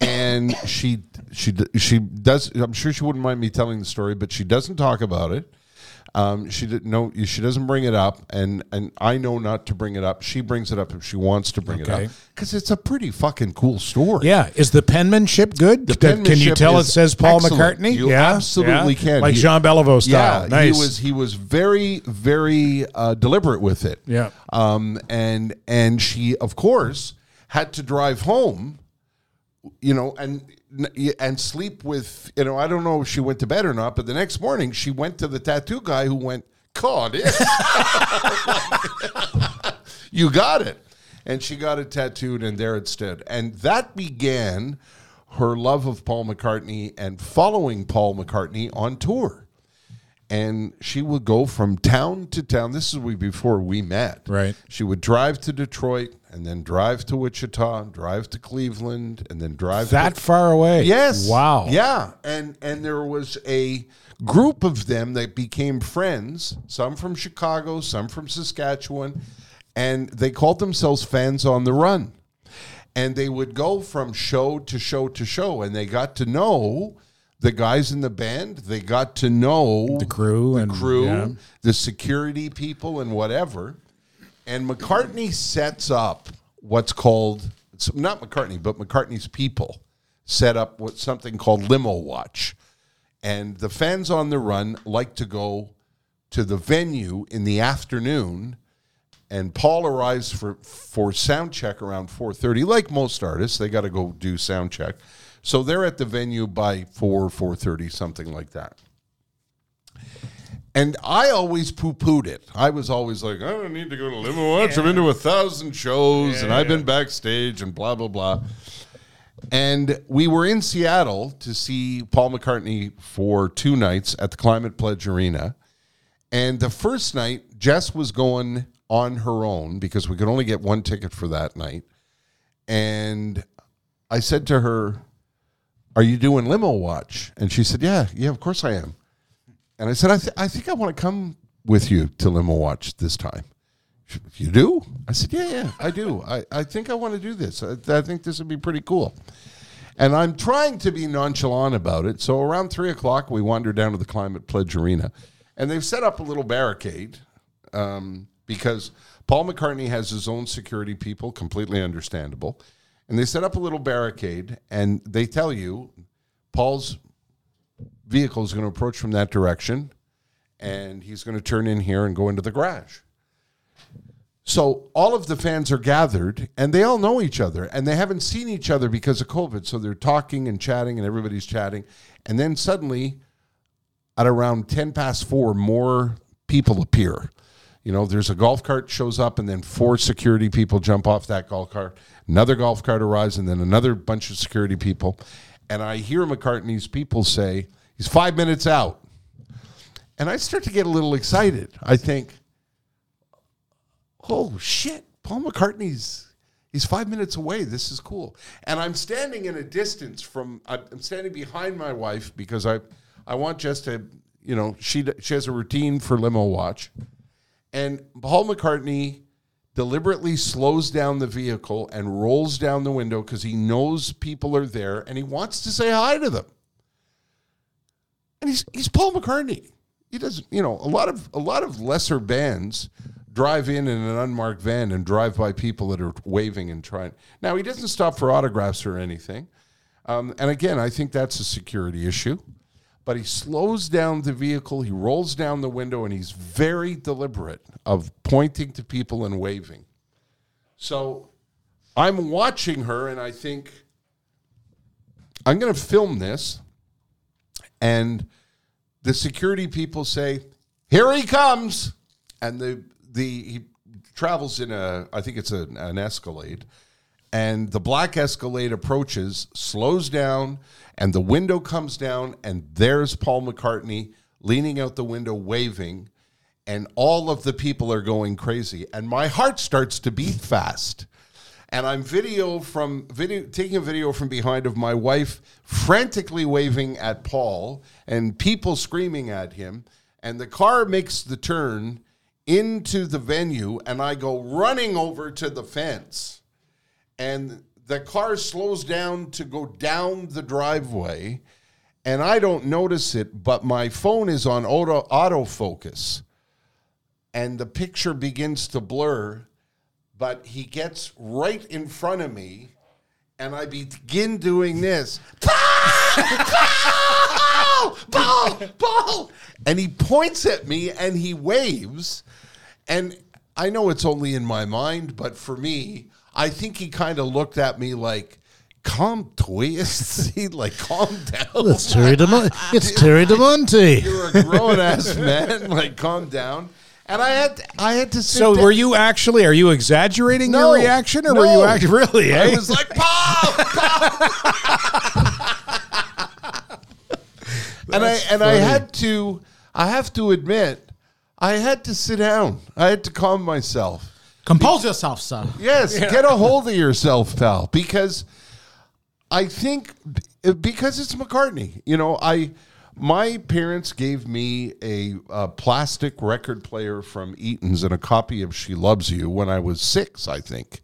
And she she she does. I'm sure she wouldn't mind me telling the story, but she doesn't talk about it. Um, she didn't know. She doesn't bring it up, and and I know not to bring it up. She brings it up if she wants to bring Okay. it up because it's a pretty fucking cool story. Yeah, is the penmanship good? The Can you penmanship tell it is says Paul excellent. McCartney? You yeah, absolutely yeah. can. like He- Jean Beliveau style. Yeah, nice. he was he was very very uh, deliberate with it. Yeah. Um, and and she of course had to drive home, you know, and and sleep with you know I don't know if she went to bed or not, but the next morning she went to the tattoo guy who went, God, it. you got it. And she got it tattooed, and there it stood. And that began her love of Paul McCartney and following Paul McCartney on tour. And she would go from town to town. This is we before we met. Right. She would drive to Detroit and then drive to Wichita, drive to Cleveland, and then drive that to far away. Yes. Wow. Yeah. And and there was a group of them that became friends, some from Chicago, some from Saskatchewan, and they called themselves Fans on the Run. And they would go from show to show to show and they got to know the guys in the band, they got to know The crew the and- crew, yeah. the security people and whatever. And McCartney sets up what's called not McCartney, but McCartney's people set up what something called limo watch. And the fans on the run like to go to the venue in the afternoon and Paul arrives for for sound check around 4:30 like most artists they got to go do sound check so they're at the venue by 4 4:30 something like that and I always poo-pooed it. I was always like, I don't need to go to limo watch. I've been to a thousand shows, and I've been backstage, and blah blah blah. And we were in Seattle to see Paul McCartney for two nights at the Climate Pledge Arena. And the first night, Jess was going on her own because we could only get one ticket for that night. And I said to her, Are you doing limo watch? And she said, Yeah, yeah, of course I am. And I said, I, th- I think I want to come with you to limo watch this time. She- You do? I said, Yeah, yeah, I do. I, I think I want to do this. I, I think this would be pretty cool. And I'm trying to be nonchalant about it. So around three o'clock, we wander down to the Climate Pledge Arena, and they've set up a little barricade um, because Paul McCartney has his own security people, completely understandable. And they set up a little barricade, and they tell you Paul's vehicle is going to approach from that direction, and he's going to turn in here and go into the garage. So all of the fans are gathered and they all know each other and they haven't seen each other because of COVID. So they're talking and chatting and everybody's chatting. And then suddenly, at around 10 past four, more people appear. You know, there's a golf cart shows up and then four security people jump off that golf cart. Another golf cart arrives and then another bunch of security people. And I hear McCartney's people say, he's five minutes out. And I start to get a little excited. I think, oh shit, Paul McCartney's he's five minutes away. This is cool. And I'm standing in a distance from I'm standing behind my wife because I I want just to you know she she has a routine for limo watch, and Paul McCartney deliberately slows down the vehicle and rolls down the window because he knows people are there and he wants to say hi to them. And he's he's Paul McCartney. He doesn't, you know, a lot of a lot of lesser bands drive in in an unmarked van and drive by people that are waving and trying. Now he doesn't stop for autographs or anything. Um, and again, I think that's a security issue. But he slows down the vehicle, he rolls down the window, and he's very deliberate of pointing to people and waving. So I'm watching her, and I think I'm going to film this. And the security people say, "Here he comes," and the the he travels in a I think it's a, an Escalade, and the black Escalade approaches, slows down, and the window comes down, and there's Paul McCartney leaning out the window, waving, and all of the people are going crazy, and my heart starts to beat fast. And I'm video from video taking a video from behind of my wife frantically waving at Paul and people screaming at him. And the car makes the turn into the venue and I go running over to the fence. And the car slows down to go down the driveway and I don't notice it but my phone is on auto autofocus and the picture begins to blur but he gets right in front of me, and I begin doing this. Paul! Paul! Paul! And he points at me and he waves. And I know it's only in my mind, but for me, I think he kind of looked at me like, calm twist. he like calm down. It's Terry DiMonte. It's Terry DiMonte. You're a grown ass man. Like calm down. And I had to, I had to sit So down. were you actually? Are you exaggerating No. your reaction, or were you actually really? I Eh? was like, Paul, and I and I had to I have to admit I had to sit down. I had to calm myself. Compose yourself, sir. Yes, get a hold of yourself, pal, because I think because it's McCartney. You know, I my parents gave me a, a plastic record player from Eaton's and a copy of "She Loves You" when I was six, I think,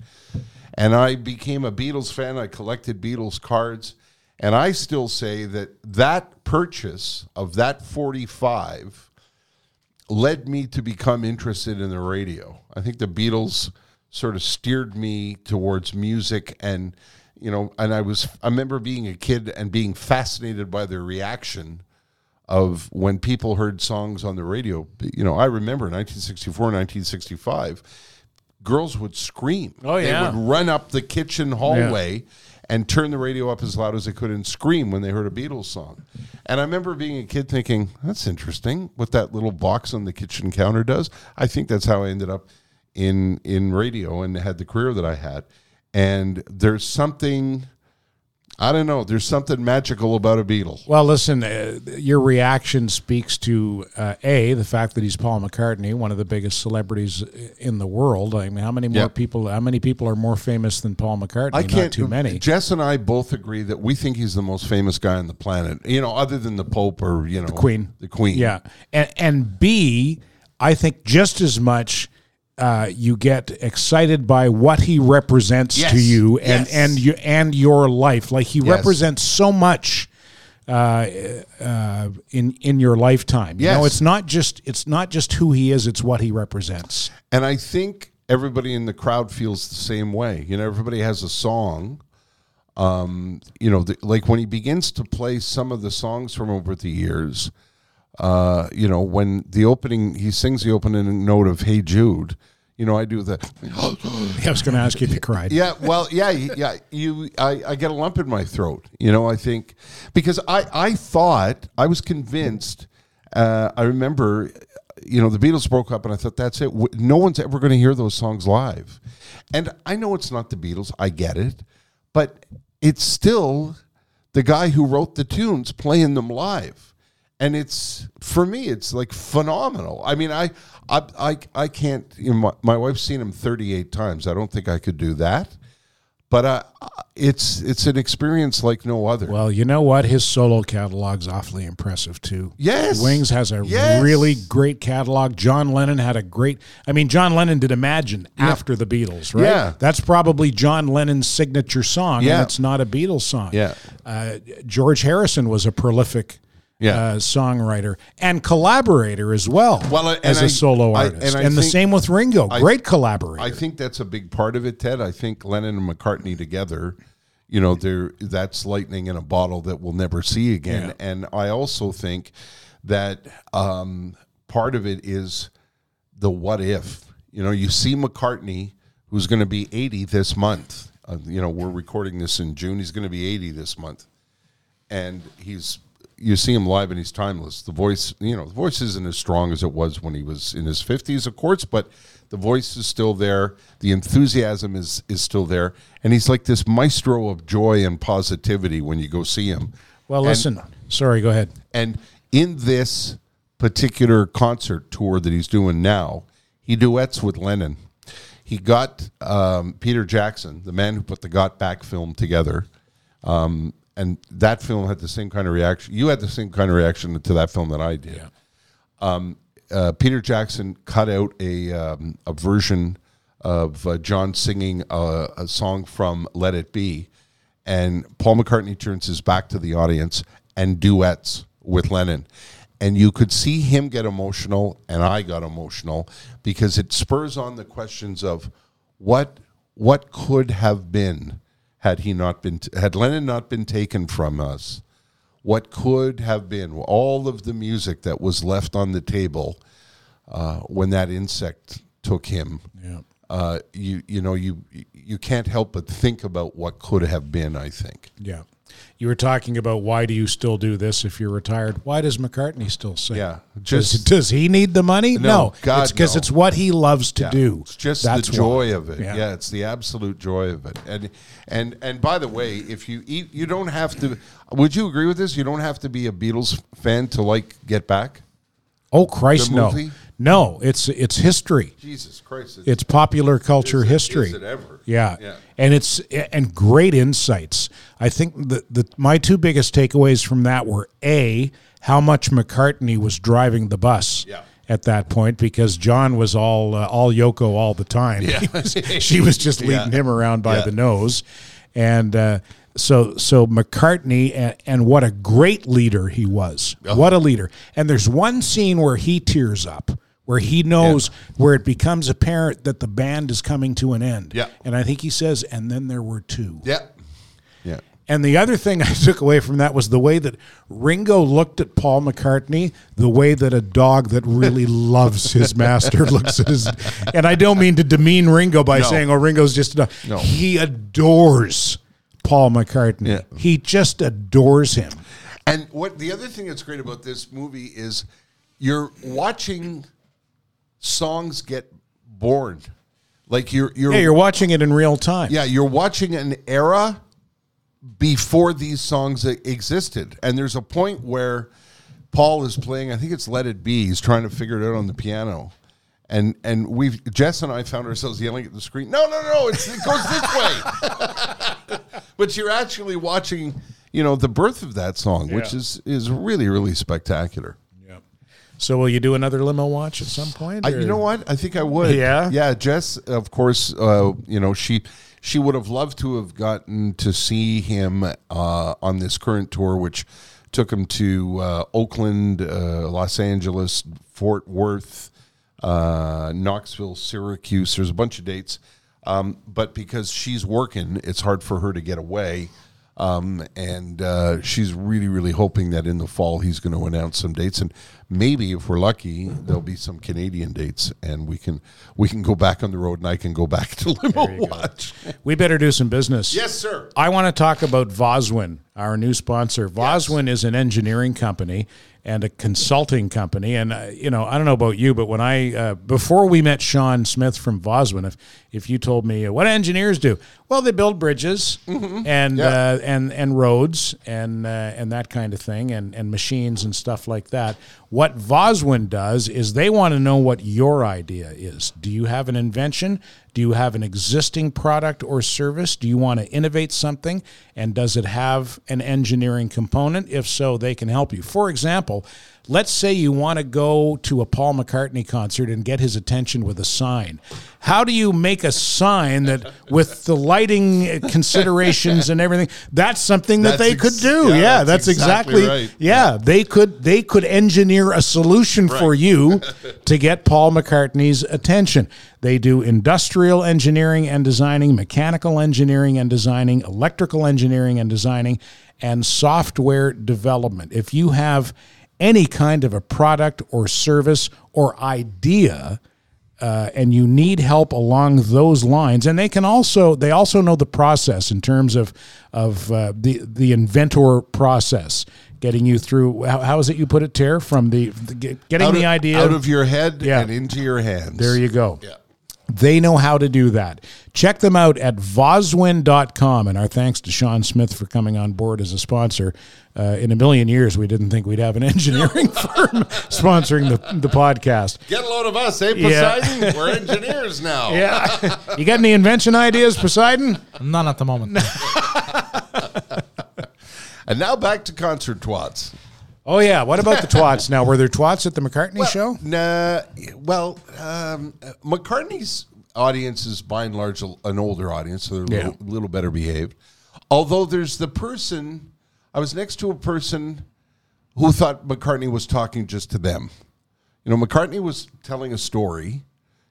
and I became a Beatles fan. I collected Beatles cards, and I still say that that purchase of that forty-five led me to become interested in the radio. I think the Beatles sort of steered me towards music and you know and I was I remember being a kid and being fascinated by their reaction of when people heard songs on the radio. You know, I remember 1964, 1965 girls would scream. Oh, yeah. they would run up the kitchen hallway and turn the radio up as loud as they could and scream when they heard a Beatles song. And I remember being a kid thinking, "That's interesting what that little box on the kitchen counter does." I think that's how I ended up in in radio and had the career that I had. And there's something. I don't know. There's something magical about a Beatle. Well, listen, uh, your reaction speaks to uh, a the fact that he's Paul McCartney, one of the biggest celebrities in the world. I mean, how many more Yeah. people? How many people are more famous than Paul McCartney? I can't. Not too many. Jess and I both agree that we think he's the most famous guy on the planet. You know, other than the Pope or you know, the Queen. The Queen. Yeah, and and B, I think just as much. Uh, you get excited by what he represents Yes, to you and yes. and you and your life. Like he Yes. represents so much uh, uh, in in your lifetime. You know, Yes. it's not just it's not just who he is; it's what he represents. And I think everybody in the crowd feels the same way. You know, everybody has a song. Um, you know, the, like when he begins to play some of the songs from over the years, uh, you know, when the opening, he sings the opening note of Hey Jude, you know, I do the, I was going to ask you if you cried. yeah, well, yeah, yeah. You, I, I get a lump in my throat. You know, I think because I, I thought I was convinced. Uh, I remember, you know, the Beatles broke up, and I thought that's it. No one's ever going to hear those songs live, and I know it's not the Beatles. I get it, but it's still the guy who wrote the tunes playing them live and it's for me it's like phenomenal i mean i i i, I can't you know, my, my wife's seen him 38 times i don't think i could do that but uh, it's it's an experience like no other Well, you know what? His solo catalog's awfully impressive too. Yes. Wings has a Yes. really great catalog. John Lennon had a great. I mean, John Lennon did Imagine after the Beatles, right? Yeah. That's probably John Lennon's signature song, Yeah. and it's not a Beatles song. Yeah. Uh, George Harrison was a prolific. Yeah. Uh, songwriter and collaborator as well, Well, uh, as a I- solo I- artist, and and, I the same with Ringo, great collaborator. I think that's a big part of it, Ted. I think Lennon and McCartney together, you know, they're that's lightning in a bottle that we'll never see again. Yeah. And I also think that um, part of it is the what if. You know, you see McCartney, who's going to be 80 this month. Uh, you know, we're recording this in June. He's going to be 80 this month, and he's you see him live and he's timeless. The voice, you know, the voice isn't as strong as it was when he was in his 50s, of course, but the voice is still there. The enthusiasm is is still there, and he's like this maestro of joy and positivity when you go see him. well, And- listen. sorry, go ahead. and in this particular concert tour that he's doing now, he duets with Lennon. He got um, Peter Jackson, the man who put the Get Back film together, um, and that film had the same kind of reaction. You had the same kind of reaction to that film that I did. Um, uh, Peter Jackson cut out a um, a version of uh, John singing a, a song from Let It Be, and Paul McCartney turns his back to the audience and duets with Lennon. And you could see him get emotional, and I got emotional because it spurs on the questions of what what could have been had he not been had Lennon not been taken from us what could have been all of the music that was left on the table uh, when that insect took him. Yeah. Uh, you you know you you can't help but think about what could have been. I think. Yeah. You were talking about why do you still do this if you're retired? Why does McCartney still sing? Yeah, Does, just- does he need the money? No. God, it's because no. it's what he loves to Yeah, do. It's just That's the joy why. of it. Yeah. Yeah. it's the absolute joy of it. And and and by the way, if you eat, you don't have to. Would you agree with this? You don't have to be a Beatles fan to like Get Back. Oh Christ, no. No, it's it's history. Jesus Christ! It's popular culture it- history. is it ever? Yeah. Yeah. And it's and great insights. I think the, the my two biggest takeaways from that were A, how much McCartney was driving the bus. Yeah. At that point, because John was all uh, all Yoko all the time, Yeah. Was- she was just leading Yeah. him around by the nose, and uh, so so McCartney and, and what a great leader he was. Oh. What a leader! And there's one scene where he tears up, where he knows where it becomes apparent that the band is coming to an end. Yeah. And I think he says, and then there were two. Yeah, yeah. And the other thing I took away from that was the way that Ringo looked at Paul McCartney, the way that a dog that really loves his master looks at his. And I don't mean to demean Ringo by No. saying, "Oh, Ringo's just a dog." No. He adores Paul McCartney. Yeah. He just adores him. And what the other thing that's great about this movie is you're watching songs get born. Like you're you're Yeah, you're watching it in real time. yeah, you're watching an era before these songs existed. And there's a point where Paul is playing, I think it's Let It Be, he's trying to figure it out on the piano. And and we've Jess and I found ourselves yelling at the screen, no, no, no, it's, it goes this way. but you're actually watching, you know, the birth of that song, which is is really, really spectacular. So will you do another limo watch at some point? I, you know what? I think I would. Yeah? yeah. Jess, of course, uh, you know she she would have loved to have gotten to see him uh, on this current tour, which took him to uh, Oakland, uh, Los Angeles, Fort Worth, uh, Knoxville, Syracuse. There's a bunch of dates, um, but because she's working, it's hard for her to get away. Um, and uh, she's really, really hoping that in the fall he's going to announce some dates, and maybe if we're lucky, there'll be some Canadian dates, and we can we can go back on the road, and I can go back to limo watch. We better do some business. Yes, sir. I want to talk about Voswin, our new sponsor. Voswin is an engineering company and a consulting company. And uh, you know, I don't know about you, but when I uh, before we met Sean Smith from Voswin, if if you told me uh, what do engineers do, well, they build bridges and Yeah. uh, and and roads and uh, and that kind of thing, and and machines and stuff like that. What Voswin does is they want to know what your idea is. Do you have an invention? Do you have an existing product or service? Do you want to innovate something? And does it have an engineering component? If so, they can help you. For example, let's say you want to go to a Paul McCartney concert and get his attention with a sign. How do you make a sign that, with the lighting considerations and everything, that's something that That's they ex- could do? yeah, Yeah, that's that's, exactly exactly, right. yeah, they could they could engineer a solution for you to get Paul McCartney's attention. They do industrial engineering and designing, mechanical engineering and designing, electrical engineering and designing, and software development. If you have any kind of a product or service or idea uh, and you need help along those lines, and they can also they also know the process in terms of of uh, the the inventor process, getting you through. How, how is it you put it, tear From the, the getting Out the idea out of your head Yeah. and into your hands. there you go. Yeah. They know how to do that. Check them out at voswin.com. And our thanks to Sean Smith for coming on board as a sponsor. Uh, in a million years, we didn't think we'd have an engineering firm sponsoring the, the podcast. Get a load of us, eh, Yeah. Poseidon? We're engineers now. Yeah. you got any invention ideas, Poseidon? None at the moment. And now back to concert twats. Oh, yeah. What about the twats now? Were there twats at the McCartney show? Nah, well, um, McCartney's audience is by and large an older audience, so they're a little, little better behaved. Although there's the person, I was next to a person who thought McCartney was talking just to them. You know, McCartney was telling a story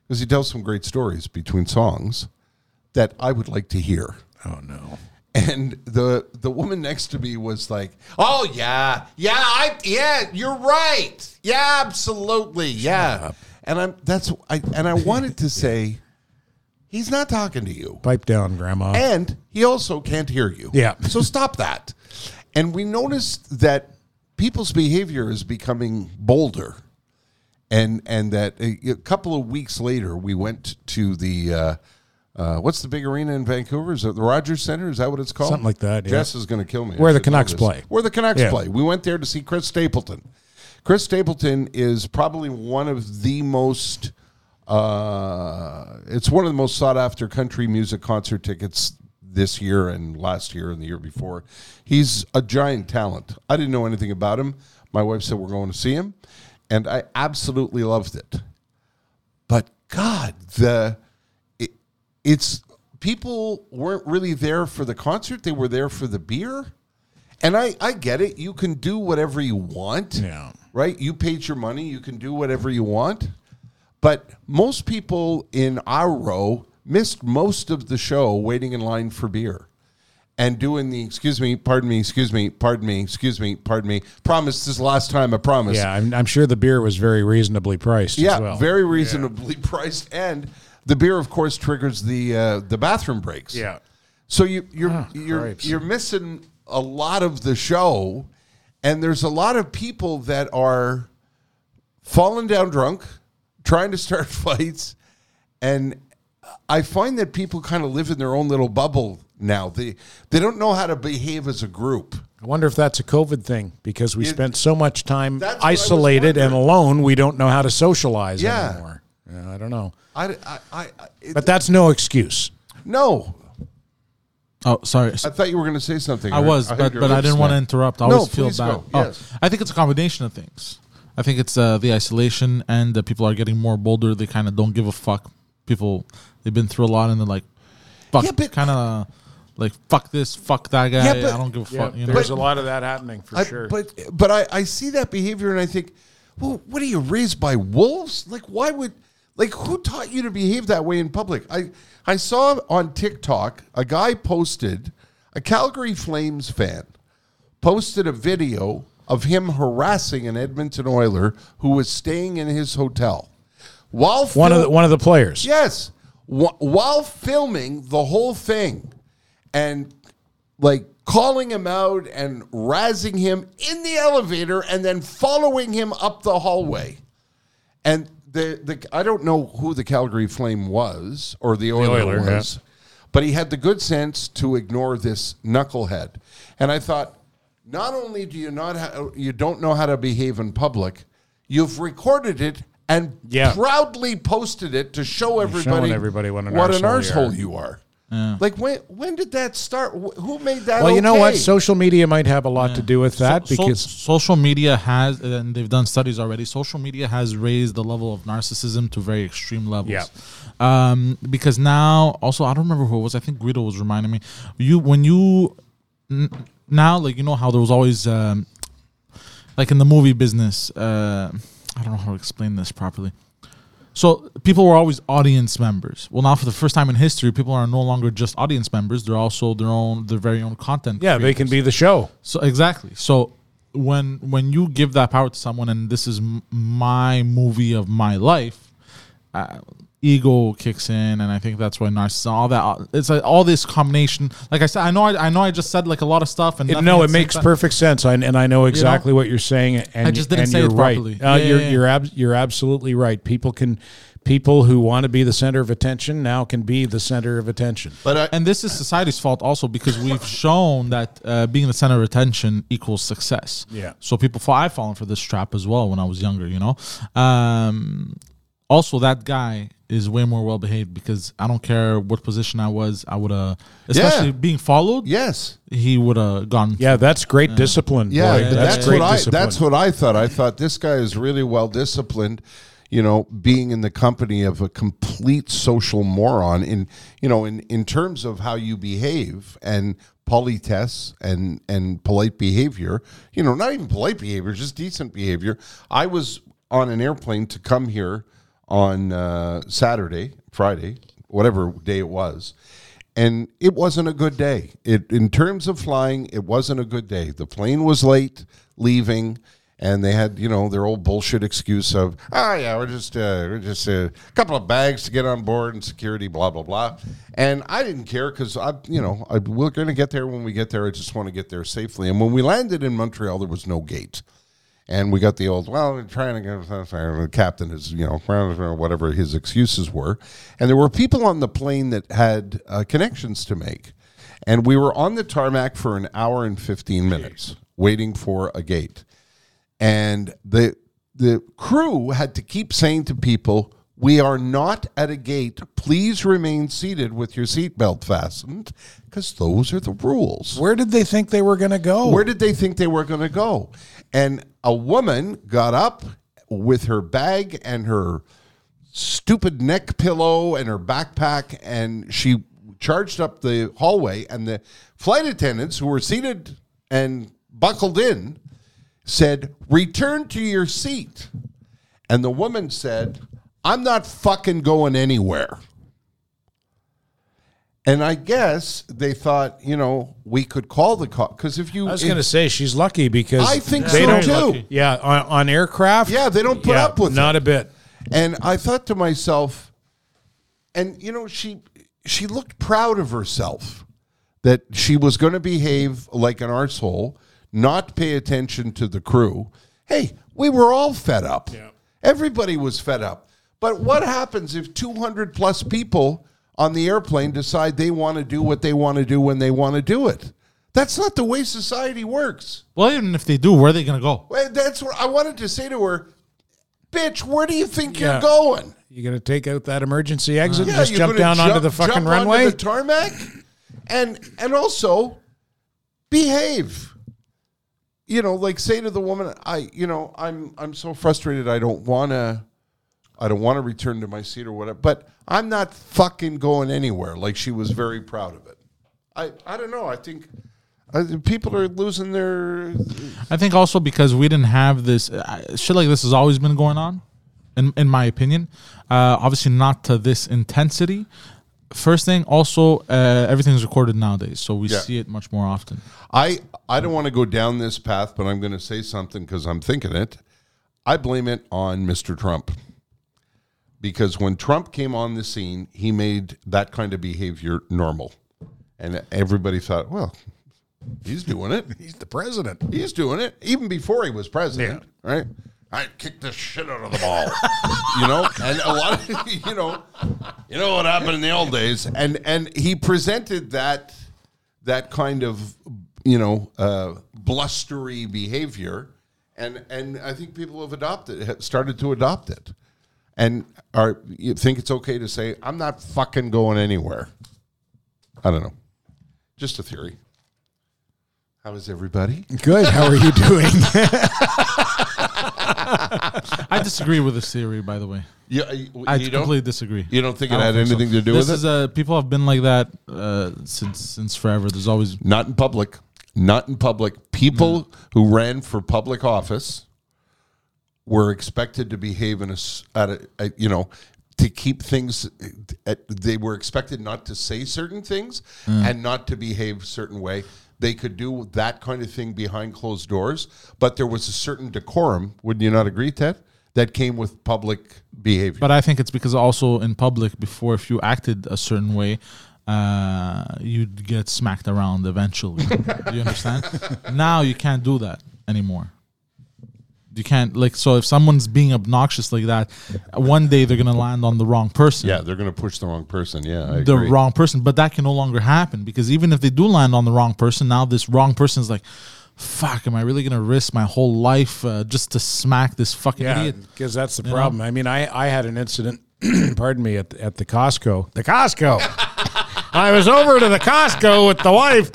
because he tells some great stories between songs that I would like to hear. Oh, no. And the the woman next to me was like, "Oh yeah, yeah, I yeah, you're right, yeah, absolutely, yeah." And I'm that's I and I wanted to say, he's not talking to you, Pipe down, Grandma. and he also can't hear you. Yeah. so stop that. And we noticed that people's behavior is becoming bolder, and and that a, a couple of weeks later, we went to the. Uh, uh, what's the big arena in Vancouver? Is it the Rogers Center? Is that what it's called? Something like that, yeah. Jess is going to kill me. I Where the Canucks play. Where the Canucks Yeah. play. We went there to see Chris Stapleton. Chris Stapleton is probably one of the most. Uh, it's one of the most sought after country music concert tickets this year and last year and the year before. He's a giant talent. I didn't know anything about him. My wife said we're going to see him, and I absolutely loved it. But God, the it's people weren't really there for the concert; they were there for the beer. And I, I get it. You can do whatever you want. Yeah. Right? You paid your money. You can do whatever you want. But most people in our row missed most of the show waiting in line for beer. and doing the excuse me, pardon me, excuse me, pardon me, excuse me, pardon me. Promise this is the last time. I promise. Yeah, I'm, I'm sure the beer was very reasonably priced Yeah, as well. very reasonably priced, and the beer, of course, triggers the uh, the bathroom breaks. Yeah. So you you're Ah, you're you're missing a lot of the show, and there's a lot of people that are falling down drunk, trying to start fights, and I find that people kind of live in their own little bubble now. They they don't know how to behave as a group. I wonder if that's a COVID thing because we It- spent so much time That's what I was isolated and alone, we don't know how to socialize Yeah. anymore. Yeah, I don't know. I I, I, I it- But that's no excuse. no. Oh, sorry. I thought you were going to say something. I was, heard but, but I didn't want to interrupt. I No, always feel please bad. go. Oh, Yes. I think it's a combination of things. I think it's uh, the isolation and the people are getting more bolder. They kind of don't give a fuck. People they've been through a lot and they're like, fuck, Yeah, kind of like fuck this, fuck that guy. Yeah, but- I don't give a fuck. You know, there's a lot of that happening for I- sure. But but I, I see that behavior and I think, well, what are you raised by wolves? Like why would like who taught you to behave that way in public? I I saw on TikTok a guy posted a Calgary Flames fan posted a video of him harassing an Edmonton Oiler who was staying in his hotel. While one of the, one of the players. Yes. Wh- while filming the whole thing and like calling him out and razzing him in the elevator and then following him up the hallway. And the, the I don't know who the Calgary Flame was or the Oiler, Oiler, yeah. was, but he had the good sense to ignore this knucklehead. And I thought, not only do you not ha- you don't know how to behave in public, you've recorded it and Yeah. proudly posted it to show everybody, everybody what an what an arsehole arsehole you you are. Like when when did that start? Who made that? Well, you know what? Social media might have a lot to do with that So- so- because social media has, and they've done studies already. Social media has raised the level of narcissism to very extreme levels. Yeah. Um, because now, also, I don't remember who it was. I think Guido was reminding me. You when you n- now, like you know how there was always, um, like in the movie business. Uh, I don't know how to explain this properly. So people were always audience members. Well, now for the first time in history, people are no longer just audience members; they're also their own, their very own content. yeah, they can be the show. So exactly. So when when you give that power to someone, and this is m- my movie of my life, uh, ego kicks in, and I think that's why narcissism, all that, it's like all this combination. Like I said, I know, I, I know, I just said like a lot of stuff, and It- nothing no, it makes time. perfect sense, I, and I know exactly what you're saying. And I just didn't and say you're it right. properly. Uh, Yeah, you're yeah, yeah. you're ab- you're absolutely right. People can people who want to be the center of attention now can be the center of attention. But I, And this is society's fault also because we've shown that uh, being the center of attention equals success. Yeah. So people fall. I've fallen for this trap as well when I was younger. You know. Um, also, that guy is way more well behaved because I don't care what position I was. I would have, especially Yeah. being followed. yes, He would have gone. Yeah, that's great discipline. yeah, boy. th- that's, that's, great what I. discipline. That's what I thought. I thought this guy is really well disciplined. You know, being in the company of a complete social moron in you know in in terms of how you behave and politesse and and polite behavior. You know, not even polite behavior, just decent behavior. I was on an airplane to come here on uh, Saturday, Friday, whatever day it was, and it wasn't a good day. It in terms of flying, it wasn't a good day. The plane was late leaving, and they had you know their old bullshit excuse of oh yeah we're just uh, we're just a couple of bags to get on board and security blah blah blah, and I didn't care because I you know I, we're going to get there when we get there. I just want to get there safely. And when we landed in Montreal, there was no gate. And we got the old, well, we're trying to get the captain is, you know, whatever his excuses were. And there were people on the plane that had uh, connections to make. And we were on the tarmac for an hour and 15 minutes waiting for a gate. And the the crew had to keep saying to people, "We are not at a gate. Please remain seated with your seatbelt fastened, because those are the rules." Where did they think they were going to go? Where did they think they were going to go? And a woman got up with her bag and her stupid neck pillow and her backpack, and she charged up the hallway. And the flight attendants who were seated and buckled in said, Return to your seat. And the woman said, I'm not fucking going anywhere. And I guess they thought, you know, we could call the cop because if you, I was going to say she's lucky because I think they so don't. too. lucky. Yeah, on, on aircraft. Yeah, they don't put yeah, up with not it. a bit. And I thought to myself, and you know, she she looked proud of herself that she was going to behave like an arsehole, not pay attention to the crew. Hey, we were all fed up. Yeah. Everybody was fed up. But what happens if 200 plus people on the airplane decide they want to do what they want to do when they want to do it? That's not the way society works. Well, even if they do, where are they gonna go? Well, That's what I wanted to say to her. Bitch, where do you think Yeah. you're going? You're going to take out that emergency exit and Yeah, just you're jump down onto the fucking jump onto runway? the tarmac, and and also behave. You know, like say to the woman, I, you know, I'm I'm so frustrated. I don't want to, I don't want to return to my seat or whatever. But I'm not fucking going anywhere. Like she was very proud of it. I I don't know. I think. Uh, people are losing their I think also because we didn't have this uh, shit like this has always been going on, in in my opinion. Uh, obviously not to this intensity. First thing, also uh, everything's recorded nowadays, so we Yeah. see it much more often. I I don't want to go down this path, but I'm going to say something because I'm thinking it. I blame it on Mr. Trump because when Trump came on the scene, he made that kind of behavior normal, and everybody thought, well, he's doing it. He's the president. He's doing it even before he was president, right? I kicked the shit out of the ball, you know, and a lot of you know, you know what happened in the old days, and and he presented that that kind of you know uh, blustery behavior, and and I think people have adopted started to adopt it, and are you think it's okay to say I'm not fucking going anywhere? I don't know, just a theory. How is everybody? Good. How are you doing? I disagree with this theory, by the way. Yeah, you, I you don't. completely disagree. You don't think it don't had think so. anything to do this with is it? uh, people have been like that uh, since since forever. There's always Not in public. Not in public. People who ran for public office were expected to behave in a, at a, a- you know, to keep things. At, they were expected not to say certain things and not to behave certain way. They could do that kind of thing behind closed doors, but there was a certain decorum. Would you not agree, Ted? That came with public behavior. But I think it's because also in public, before if you acted a certain way, uh, you'd get smacked around eventually. do you understand? now you can't do that anymore. You can't like so if someone's being obnoxious like that, one day they're gonna land on the wrong person. yeah, they're going to push the wrong person. Yeah, I the agree. wrong person. But that can no longer happen because even if they do land on the wrong person, now this wrong person is like, "Fuck, am I really gonna risk my whole life uh, just to smack this fucking yeah, idiot?" because that's the You know? problem. I mean, I, I had an incident, pardon me, at, at the Costco. The Costco. I was over to the Costco with the wife.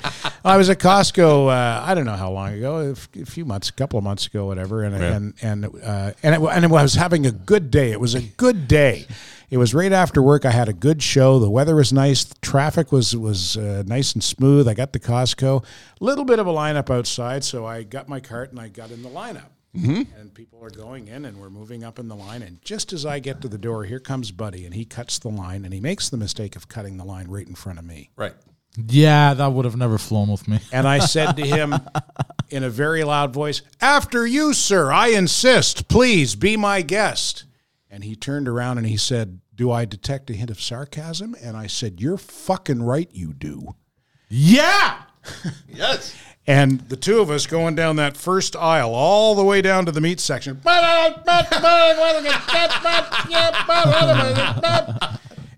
I was at Costco. Uh, I don't know how long ago, a f- a few months, a couple of months ago, whatever. And and and uh, and, it, and I was having a good day. It was a good day. It was right after work. I had a good show. The weather was nice. The traffic was was uh, nice and smooth. I got to Costco. A Little bit of a lineup outside, so I got my cart and I got in the lineup. And people are going in, and we're moving up in the line. And just as I get to the door, here comes Buddy, and he cuts the line, and he makes the mistake of cutting the line right in front of me. right. Yeah, that would have never flown with me. And I said to him in a very loud voice, After you, sir, I insist. Please be my guest. And he turned around and he said, Do I detect a hint of sarcasm? And I said, You're fucking right, you do. Yeah. Yes. And the two of us going down that first aisle, all the way down to the meat section.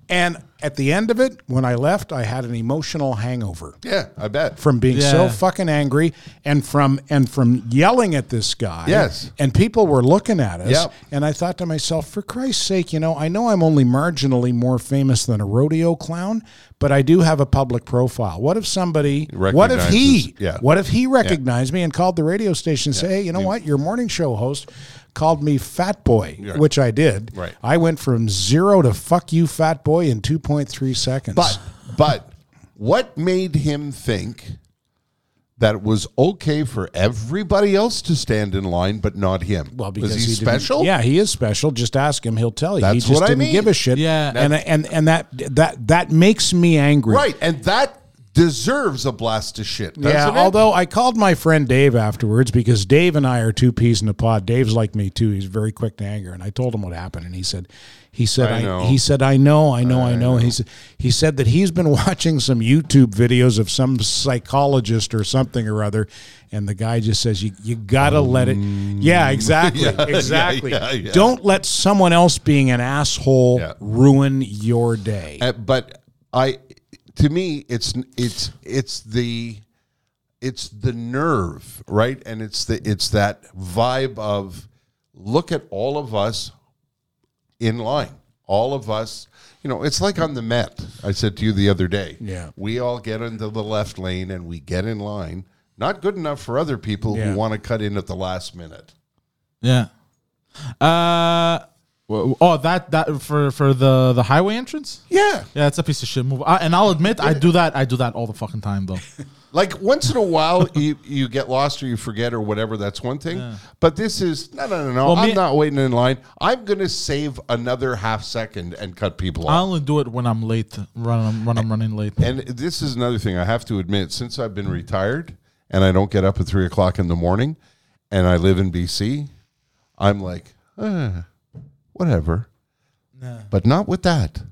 And at the end of it, when I left, I had an emotional hangover Yeah, I bet. from being so fucking angry and from and from yelling at this guy. Yes. And people were looking at us. Yep. And I thought to myself, for Christ's sake, you know, I know I'm only marginally more famous than a rodeo clown, but I do have a public profile. What if somebody what if he yeah. what if he recognized me and called the radio station and say, Hey, you know what? Your morning show host called me fat boy, Yeah. which I did. Right. I went from zero to fuck you fat boy in two point three seconds. But but what made him think that it was okay for everybody else to stand in line, but not him. Well, because was he, he special? Yeah, he is special. Just ask him; he'll tell you. he just what didn't mean. give a shit. Yeah. and and and that that that makes me angry. right, and that deserves a blast of shit. Yeah, it? although I called my friend Dave afterwards because Dave and I are two peas in a pod. Dave's like me too. He's very quick to anger, and I told him what happened, and he said, he said, I I, know. he said, I know, I know, I, know. He said, he said that he's been watching some YouTube videos of some psychologist or something or other, and the guy just says, you you gotta let it. Yeah, exactly, Yeah, exactly. yeah, yeah. Don't let someone else being an asshole ruin your day. Uh, but I, to me, it's it's it's the it's the nerve, right? And it's the it's that vibe of look at all of us in line, all of us. You know, it's like on the Met. I said to you the other day. Yeah. we all get into the left lane and we get in line. Not good enough for other people Yeah. who want to cut in at the last minute. Yeah. Uh. W- Oh, that that for for the the highway entrance. Yeah, Yeah, it's a piece of shit move. I, and I'll admit, I do that. I do that all the fucking time, though. Like once in a while, you, you get lost or you forget or whatever. That's one thing. But this is no, no, no, no. Well, I'm me- not waiting in line. I'm going to save another half second and cut people off. I only do it when I'm late. Run when I'm running late. And this is another thing I have to admit. Since I've been retired and I don't get up at three o'clock in the morning, and I live in BC, I'm like, eh, whatever. But not with that.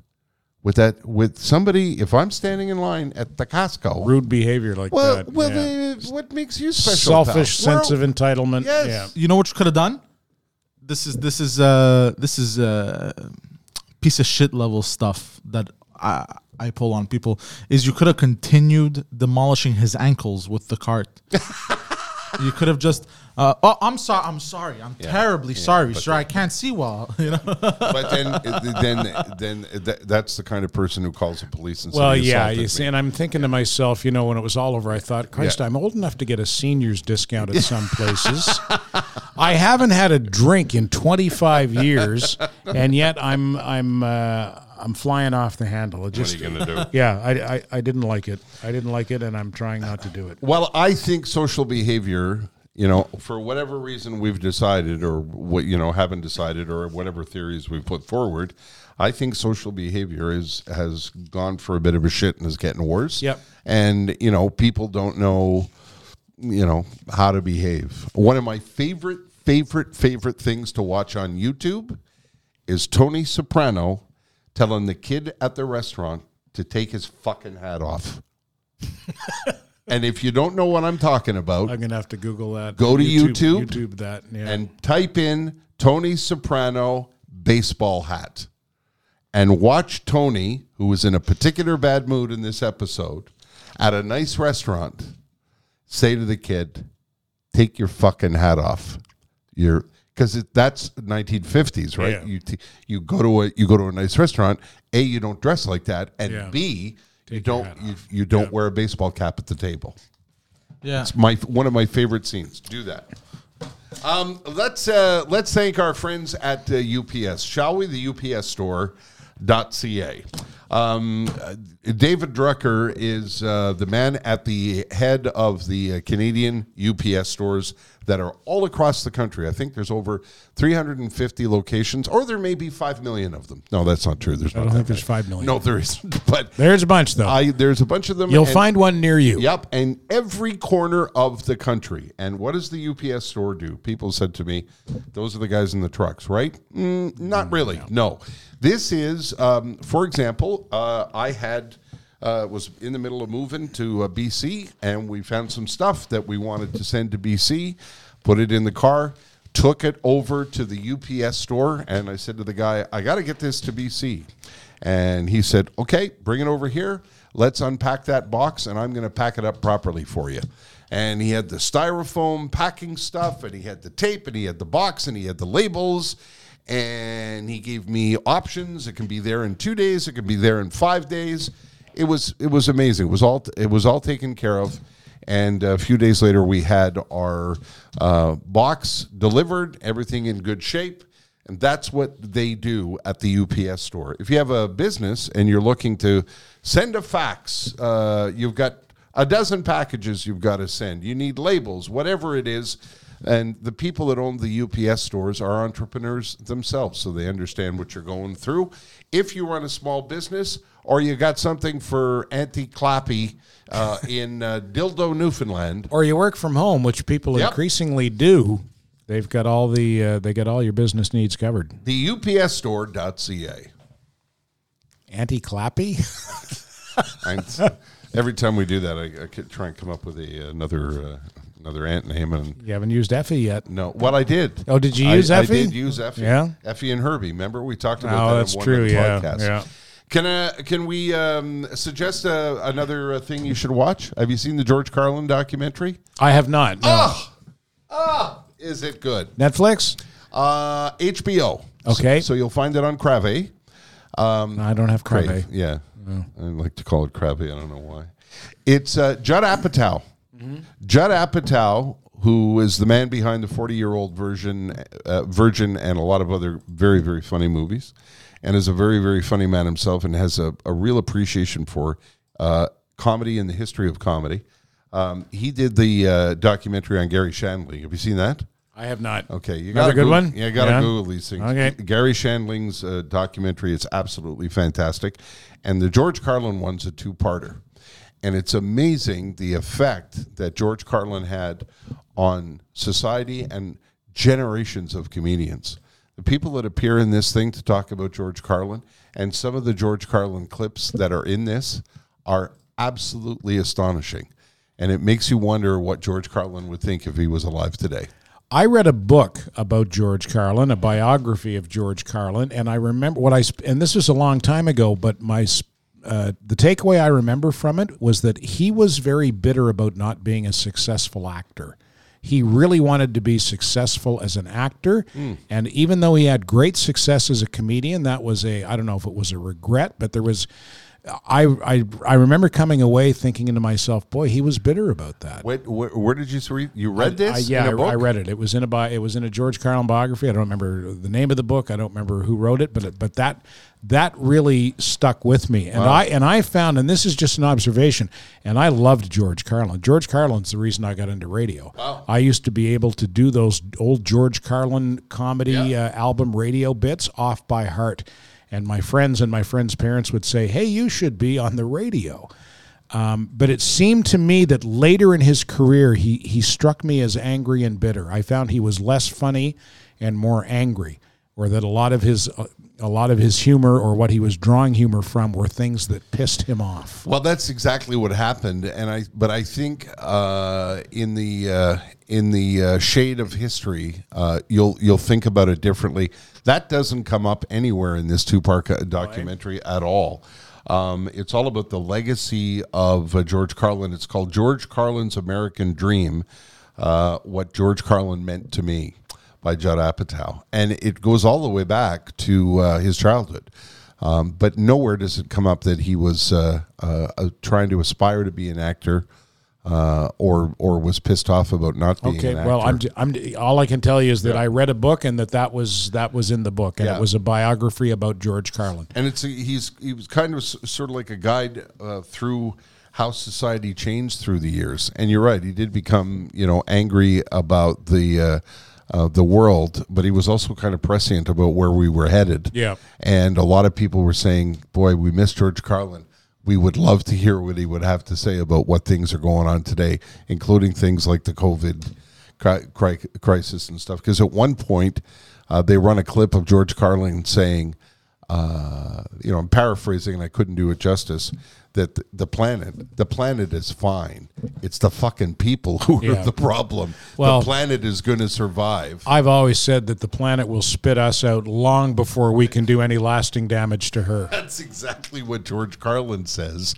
With that, with somebody. If I'm standing in line at the Costco, Rude behavior like well, that. well, yeah. uh, what makes you special? pal? selfish We're sense all- of entitlement. Yes. Yeah. You know what you could have done? This is this is uh this is uh piece of shit level stuff that I I pull on people is you could have continued demolishing his ankles with the cart. you could have just uh, oh I'm sorry I'm sorry I'm terribly sorry sir I can't see well you know but then, then, then th- that's the kind of person who calls the police and says, Well, yeah, assaulted you me." see, and I'm thinking to myself, you know, when it was all over, I thought, Christ, Yeah. I'm old enough to get a senior's discount at some places. I haven't had a drink in 25 years, and yet I'm I'm uh, I'm flying off the handle. It just, What are you gonna do? yeah, I, I I didn't like it. I didn't like it, and I'm trying not to do it. Well, I think social behavior, you know, for whatever reason we've decided, or what you know haven't decided, or whatever theories we've put forward, I think social behavior is has gone for a bit of a shit and is getting worse. Yep. And you know, people don't know, you know, how to behave. One of my favorite, favorite, favorite things to watch on YouTube is Tony Soprano telling the kid at the restaurant to take his fucking hat off. and if you don't know what I'm talking about, I'm gonna have to Google that. Go to YouTube. YouTube that, yeah. and type in Tony Soprano baseball hat and watch Tony, who was in a particular bad mood in this episode, at a nice restaurant, say to the kid, "Take your fucking hat off." You're because that's 1950s, right? Yeah. You t- you go to a you go to a nice restaurant. A, you don't dress like that, and Yeah. B, you Take your don't you, you don't wear a baseball cap at the table yeah it's my one of my favorite scenes. Do that. Um, let's uh, let's thank our friends at uh, UPS, shall we? The UPS store. Dot .ca. Um, David Drucker is uh, the man at the head of the uh, Canadian UPS stores that are all across the country. I think there's over 350 locations, or there may be five million of them. No, that's not true. There's I not. don't think there's many. five million. No, there isn't. But There's a bunch though. I there's a bunch of them. You'll and- find one near you. Yep, and every corner of the country. And what does the UPS store do? People said to me, "Those are the guys in the trucks, right?" Mm, not really. No, this is, um, for example, uh, I had. Uh, was in the middle of moving to uh, BC, and we found some stuff that we wanted to send to BC. Put it in the car, took it over to the UPS store, and I said to the guy, "I got to get this to BC." And he said, "Okay, bring it over here. Let's unpack that box, and I'm going to pack it up properly for you." And he had the styrofoam packing stuff, and he had the tape, and he had the box, and he had the labels, and he gave me options. It can be there in two days. It can be there in five days. It was it was amazing. It was all it was all taken care of. And a few days later, we had our uh, box delivered, everything in good shape. And that's what they do at the UPS store. If you have a business and you're looking to send a fax, uh, you've got a dozen packages you've got to send. You need labels, whatever it is. And the people that own the UPS stores are entrepreneurs themselves, so they understand what you're going through. If you run a small business or you got something for Auntie Clappy uh, in uh, Dildo, Newfoundland, Or you work from home, which people Yep. increasingly do. They've got all the uh, they got all your business needs covered. the UPSstore.ca. Anti Clappy. Every time we do that, I, I try and come up with a, another uh, another ant name. And You haven't used Effie yet. no, what I did. Oh, did you use I, Effie? I did use Effie. Yeah? Effie and Herbie. Remember we talked about Oh, that that's in one true, yeah, podcasts. yeah. Can uh, can we um, suggest uh, another uh, thing you should watch? Have you seen the George Carlin documentary? I have not. No. Ah, ah, is it good? Netflix. Uh, HBO. Okay. So, so you'll find it on Crave. No, I don't have Crave. Crave. Yeah. I like to call it Crave. I don't know why. It's uh, Judd Apatow. Judd Apatow, who is the man behind the 40 year old version, uh, Virgin, and a lot of other very, very funny movies, and is a very, very funny man himself and has a, a real appreciation for uh, comedy and the history of comedy. Um, he did the uh, documentary on Garry Shandling. Have you seen that? I have not. Okay, you got a good one? Yeah, you got to Yeah. Google these things. Okay. Garry Shandling's uh, documentary is absolutely fantastic, and the George Carlin one's a two-parter, and it's amazing the effect that George Carlin had on society and generations of comedians. The people that appear in this thing to talk about George Carlin and some of the George Carlin clips that are in this are absolutely astonishing. And it makes you wonder what George Carlin would think if he was alive today. I read a book about George Carlin, a biography of George Carlin, and I remember what I and this was a long time ago, but my uh, the takeaway I remember from it was that he was very bitter about not being a successful actor. He really wanted to be successful as an actor, and even though he had great success as a comedian, that was a I don't know if it was a regret, but there was. I, I I remember coming away thinking to myself, boy, he was bitter about that. Wait, where, where did you read? You read this? I, yeah, in a I-? I read it. It was in a it was in a George Carlin biography. I don't remember the name of the book. I don't remember who wrote it, but it, but that that really stuck with me. And I and I found, and this is just an observation, and I loved George Carlin. George Carlin's the reason I got into radio. I used to be able to do those old George Carlin comedy uh, album radio bits off by heart. And my friends and my friends' parents would say, "Hey, you should be on the radio." Um, but it seemed to me that later in his career, he he struck me as angry and bitter. I found he was less funny and more angry, or that a lot of his uh, a lot of his humor or what he was drawing humor from were things that pissed him off. Well, that's exactly what happened, and I. But I think uh, in the uh, in the uh, shade of history, uh, you'll you'll think about it differently. That doesn't come up anywhere in this two part documentary at all. Um, it's all about the legacy of uh, George Carlin. It's called George Carlin's American Dream. Uh, what George Carlin meant to me by Judd Apatow, and it goes all the way back to uh, his childhood. Um, but nowhere does it come up that he was uh, uh, uh, trying to aspire to be an actor, uh, or or was pissed off about not being Okay, an actor. well, I'm, I'm all I can tell you is that I read a book and that that was that was in the book, and Yeah. it was a biography about George Carlin. and it's a, he's he was kind of sort of like a guide uh, through how society changed through the years. And you're right, he did become you know angry about the. Uh, the world, but he was also kind of prescient about where we were headed. Yeah. and a lot of people were saying, "Boy, we miss George Carlin. We would love to hear what he would have to say about what things are going on today, including things like the COVID cri- cri- crisis and stuff." Because at one point, uh, they run a clip of George Carlin saying, uh, "You know, I'm paraphrasing, and I couldn't do it justice." That the- planet, the planet is fine. It's the fucking people who Yeah. are the problem. Well- the planet is going to survive. I've always said that the planet will spit us out long before we can do any lasting damage to her. That's exactly what George Carlin says.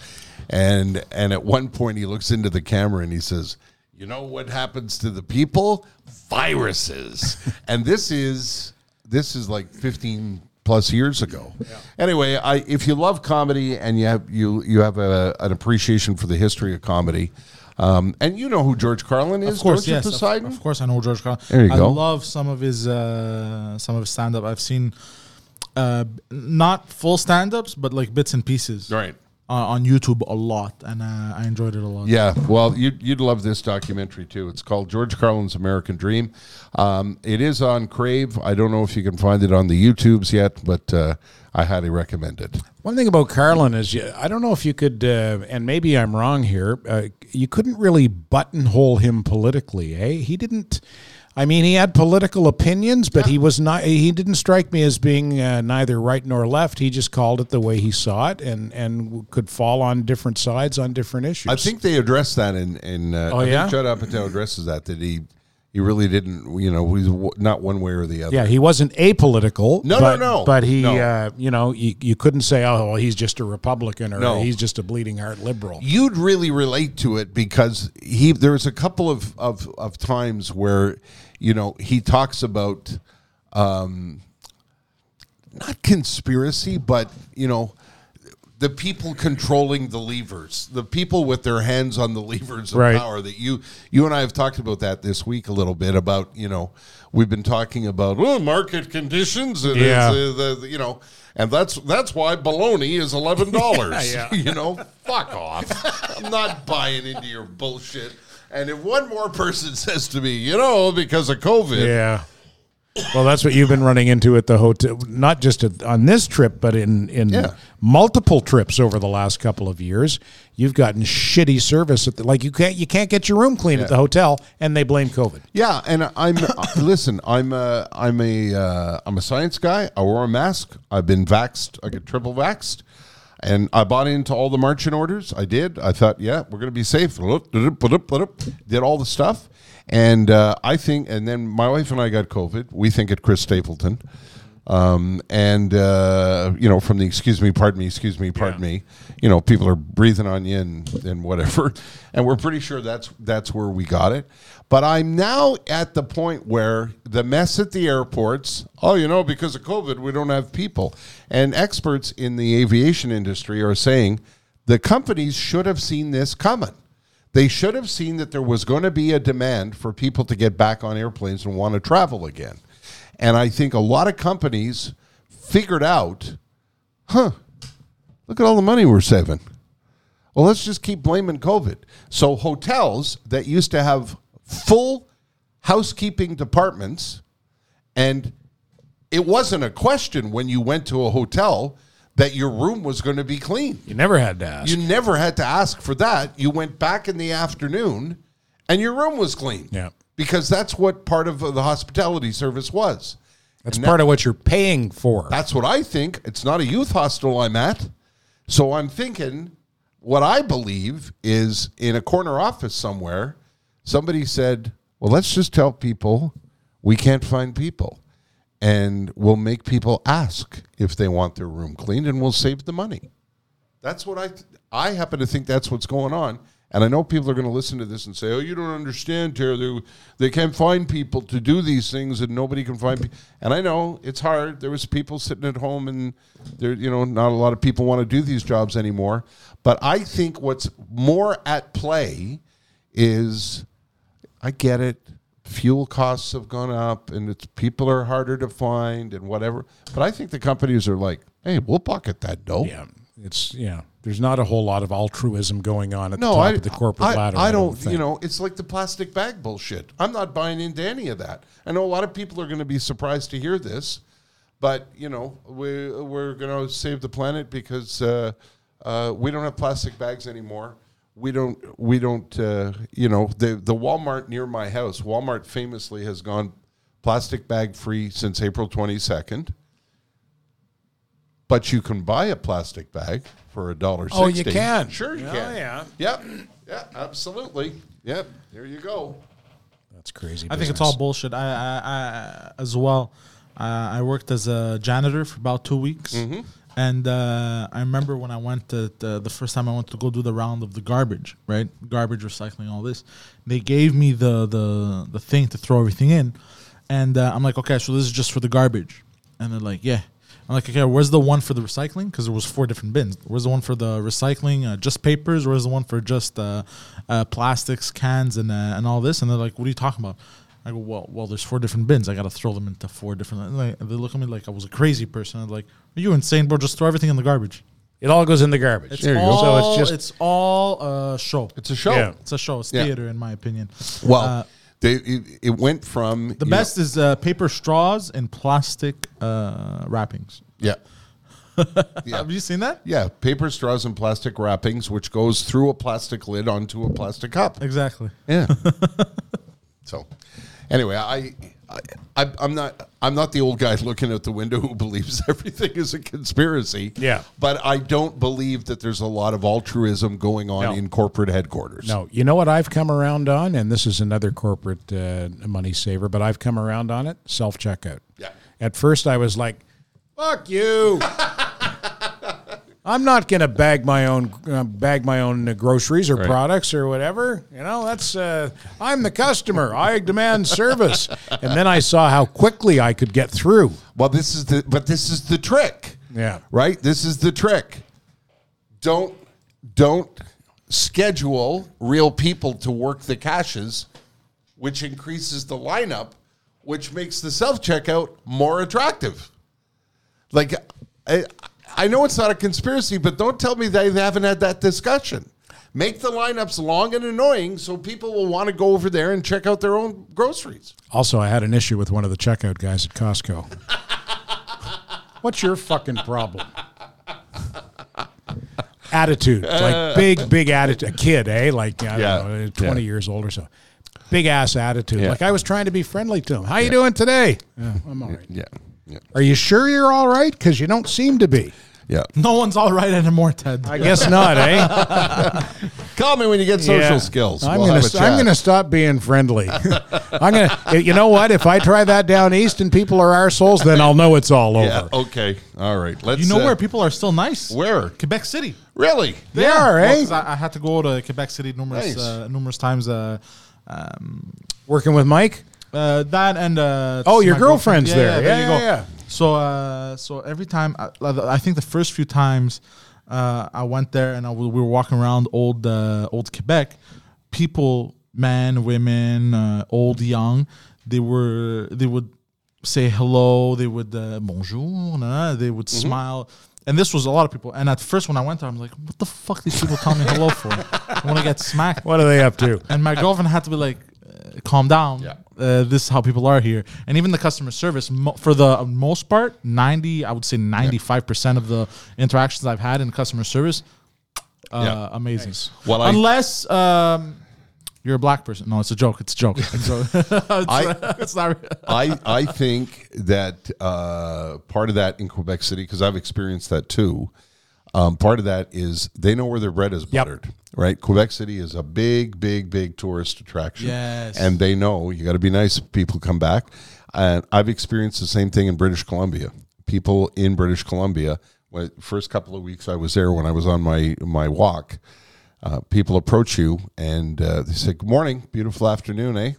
And and at one point he looks into the camera and he says, "You know what happens to the people? Viruses." and this is this is like 15 plus years ago. Anyway, I if you love comedy and you have you you have a, an appreciation for the history of comedy, um, and you know who George Carlin is, Of course, don't yes. Of, of course, I know George Carlin. There you I go. love some of his uh, some of his stand up. I've seen uh, not full stand ups, but like bits and pieces. Right. Uh, on YouTube a lot, and uh, I enjoyed it a lot. Yeah, well, you'd, you'd love this documentary too. It's called George Carlin's American Dream. Um, it is on Crave. I don't know if you can find it on the YouTubes yet, but uh, I highly recommend it. One thing about Carlin is, you, I don't know if you could, uh, and maybe I'm wrong here. Uh, you couldn't really buttonhole him politically, eh? He didn't. I mean, he had political opinions, but he was not. He didn't strike me as being uh, neither right nor left. He just called it the way he saw it, and and could fall on different sides on different issues. I think they addressed that in in. Uh, Oh, I yeah? Judd Apatow addresses that that he he really didn't. You know, he's not one way or the other. Yeah, he wasn't apolitical. No, no, but, no. But he, No. uh, you know, you, you couldn't say, oh, well, he's just a Republican or No. he's just a bleeding heart liberal. you'd really relate to it because he there was a couple of, of, of times where you know he talks about um, not conspiracy but you know the people controlling the levers the people with their hands on the levers of Right. power that you you and I have talked about that this week a little bit about you know we've been talking about oh, market conditions and Yeah. it's, uh, the, you know and that's that's why baloney is eleven dollars Yeah. you know, fuck off. I'm not buying into your bullshit. And if one more person says to me, you know, because of COVID, Yeah. Well, that's what you've been running into at the hotel, not just at, on this trip, but in in Yeah. multiple trips over the last couple of years. You've gotten shitty service at the like you can't you can't get your room clean at the hotel, and they blame COVID. yeah. And I'm uh, listen. I'm a I'm a uh, I'm a science guy. I wore a mask. I've been vaxxed. I get triple vaxxed. And I bought into all the marching orders. I did. I thought, yeah, we're going to be safe. Did all the stuff. And uh, I think, and then my wife and I got COVID. We think at Chris Stapleton. Um, and, uh, you know, from the excuse me, pardon me, excuse me, pardon me, you know, people are breathing on you and, and whatever. And we're pretty sure that's, that's where we got it. But I'm now at the point where the mess at the airports, oh, you know, because of COVID, we don't have people. And experts in the aviation industry are saying the companies should have seen this coming. They should have seen that there was going to be a demand for people to get back on airplanes and want to travel again. And I think a lot of companies figured out, huh, look at all the money we're saving. Well, let's just keep blaming COVID. So hotels that used to have full housekeeping departments, and it wasn't a question when you went to a hotel that your room was going to be clean. You never had to ask. You never had to ask for that. You went back in the afternoon, and your room was clean. Yeah. Because that's what part of the hospitality service was. That's And part of what you're paying for. That's what I think. It's not a youth hostel I'm at. So I'm thinking what I believe is in a corner office somewhere, somebody said, well, let's just tell people we can't find people. And we'll make people ask if they want their room cleaned and we'll save the money. That's what I th- I happen to think that's what's going on. And I know people are going to listen to this and say, "Oh, you don't understand, Tara. They, they can't find people to do these things, and nobody can find." people. And I know it's hard. There was people sitting at home, and there, you know, not a lot of people want to do these jobs anymore. But I think what's more at play is, I get it. Fuel costs have gone up, and it's people are harder to find, and whatever. But I think the companies are like, "Hey, we'll pocket that dough." yeah, it's yeah. There's not a whole lot of altruism going on at No, the top I, of the corporate I, ladder. I don't, think. you know, it's like the plastic bag bullshit. I'm not buying into any of that. I know a lot of people are going to be surprised to hear this, but you know, we we're going to save the planet because uh, uh, we don't have plastic bags anymore. We don't, we don't, uh, you know, the the Walmart near my house. Walmart famously has gone plastic bag free since April 22nd. But you can buy a plastic bag for a dollar. Oh, you can? Sure, you Oh, can. yeah. Yep. Yeah, absolutely. Yep. There you go. That's crazy. I think it's all bullshit. I, I, I as well. Uh, I worked as a janitor for about two weeks, Mm-hmm. and uh, I remember when I went to the, the first time I went to go do the round of the garbage, right? Garbage, recycling, all this. They gave me the the the thing to throw everything in, and uh, I'm like, okay, so this is just for the garbage, and they're like, yeah. I'm like, okay, where's the one for the recycling? Because there was four different bins. Where's the one for the recycling, uh, just papers? Where's the one for just uh, uh, plastics, cans, and uh, and all this? And they're like, what are you talking about? I go, well, well, there's four different bins. I got to throw them into four different. And like, they look at me like I was a crazy person. I'm like, are you insane, bro? Just throw everything in the garbage. It all goes in the garbage. It's There you go. all, So it's just it's all a show. It's a show. Yeah. It's a show. It's Yeah. theater, in my opinion. Well, Uh, they it, it went from the best is uh, paper straws and plastic uh, wrappings. yeah. Yeah. Have you seen that? Yeah, paper straws and plastic wrappings, which goes through a plastic lid onto a plastic cup. Exactly. Yeah. so, anyway, I, I, I'm not, I'm not the old guy looking out the window who believes everything is a conspiracy. Yeah. But I don't believe that there's a lot of altruism going on No. in corporate headquarters. No, you know what I've come around on, and this is another corporate uh, money saver, but I've come around on it: self checkout. Yeah. At first, I was like, "Fuck you." I'm not going to bag my own uh, bag my own uh, groceries or Right. products or whatever. You know, that's uh, I'm the customer. I demand service. and then I saw how quickly I could get through. Well, this is the, but this is the trick. Yeah. Right. This is the trick. Don't, don't schedule real people to work the cashes, which increases the lineup, which makes the self checkout more attractive. Like, I, I know it's not a conspiracy, but don't tell me they haven't had that discussion. Make the lineups long and annoying so people will want to go over there and check out their own groceries. Also, I had an issue with one of the checkout guys at Costco. What's your fucking problem? Attitude, like big, big attitude. A kid, eh? Like I don't know, twenty Yeah. years old or so. Big ass attitude. Yeah. Like I was trying to be friendly to him. How you doing today? Yeah, I'm all right. Yeah. Yeah. Are you sure you're all right? Because you don't seem to be. Yeah. No one's all right anymore, Ted. I guess not, eh? Call me when you get social Yeah. skills. I'm We'll gonna st- I'm gonna stop being friendly. I'm gonna. You know what? If I try that down east and people are arseholes, then I'll know it's all over. Yeah. Okay. All right. Let's. you know uh, where people are still nice? Where? Quebec City. Really? They are, Well, eh? 'cause I, I had to go to Quebec City numerous Nice. uh, numerous times. Uh, um, Working with Mike. uh, that and uh, Oh, your girlfriend's girlfriend. there. there Yeah, you yeah, go. Yeah. So, uh, so every time I, I think the first few times uh, I went there and I, w- we were walking around old uh, old Quebec, people, men, women, uh, old, young, they were they would say hello, they would uh, bonjour, nah, they would Mm-hmm. smile. And this was a lot of people. And at first, when I went there, I'm like, "What the fuck? These people tell me hello for? I want to get smacked." What are they up to? And my girlfriend had to be like, uh, calm down. Yeah. Uh, this is how people are here. And even the customer service, mo- for the most part, 90, I would say 95% of the interactions I've had in customer service, uh, Yeah. amazing. Well, I- Unless um, you're a black person. No, it's a joke. It's a joke. It's, a- it's, I- it's not. I I think that uh, part of that in Quebec City because I've experienced that too. Um, part of that is they know where their bread is Yep. buttered, right? Quebec City is a big, big, big tourist attraction. Yes. and they know you got to be nice if people come back. And I've experienced the same thing in British Columbia. People in British Columbia, when first couple of weeks I was there when I was on my my walk, uh, people approach you and uh, they say, "Good morning, beautiful afternoon, eh?"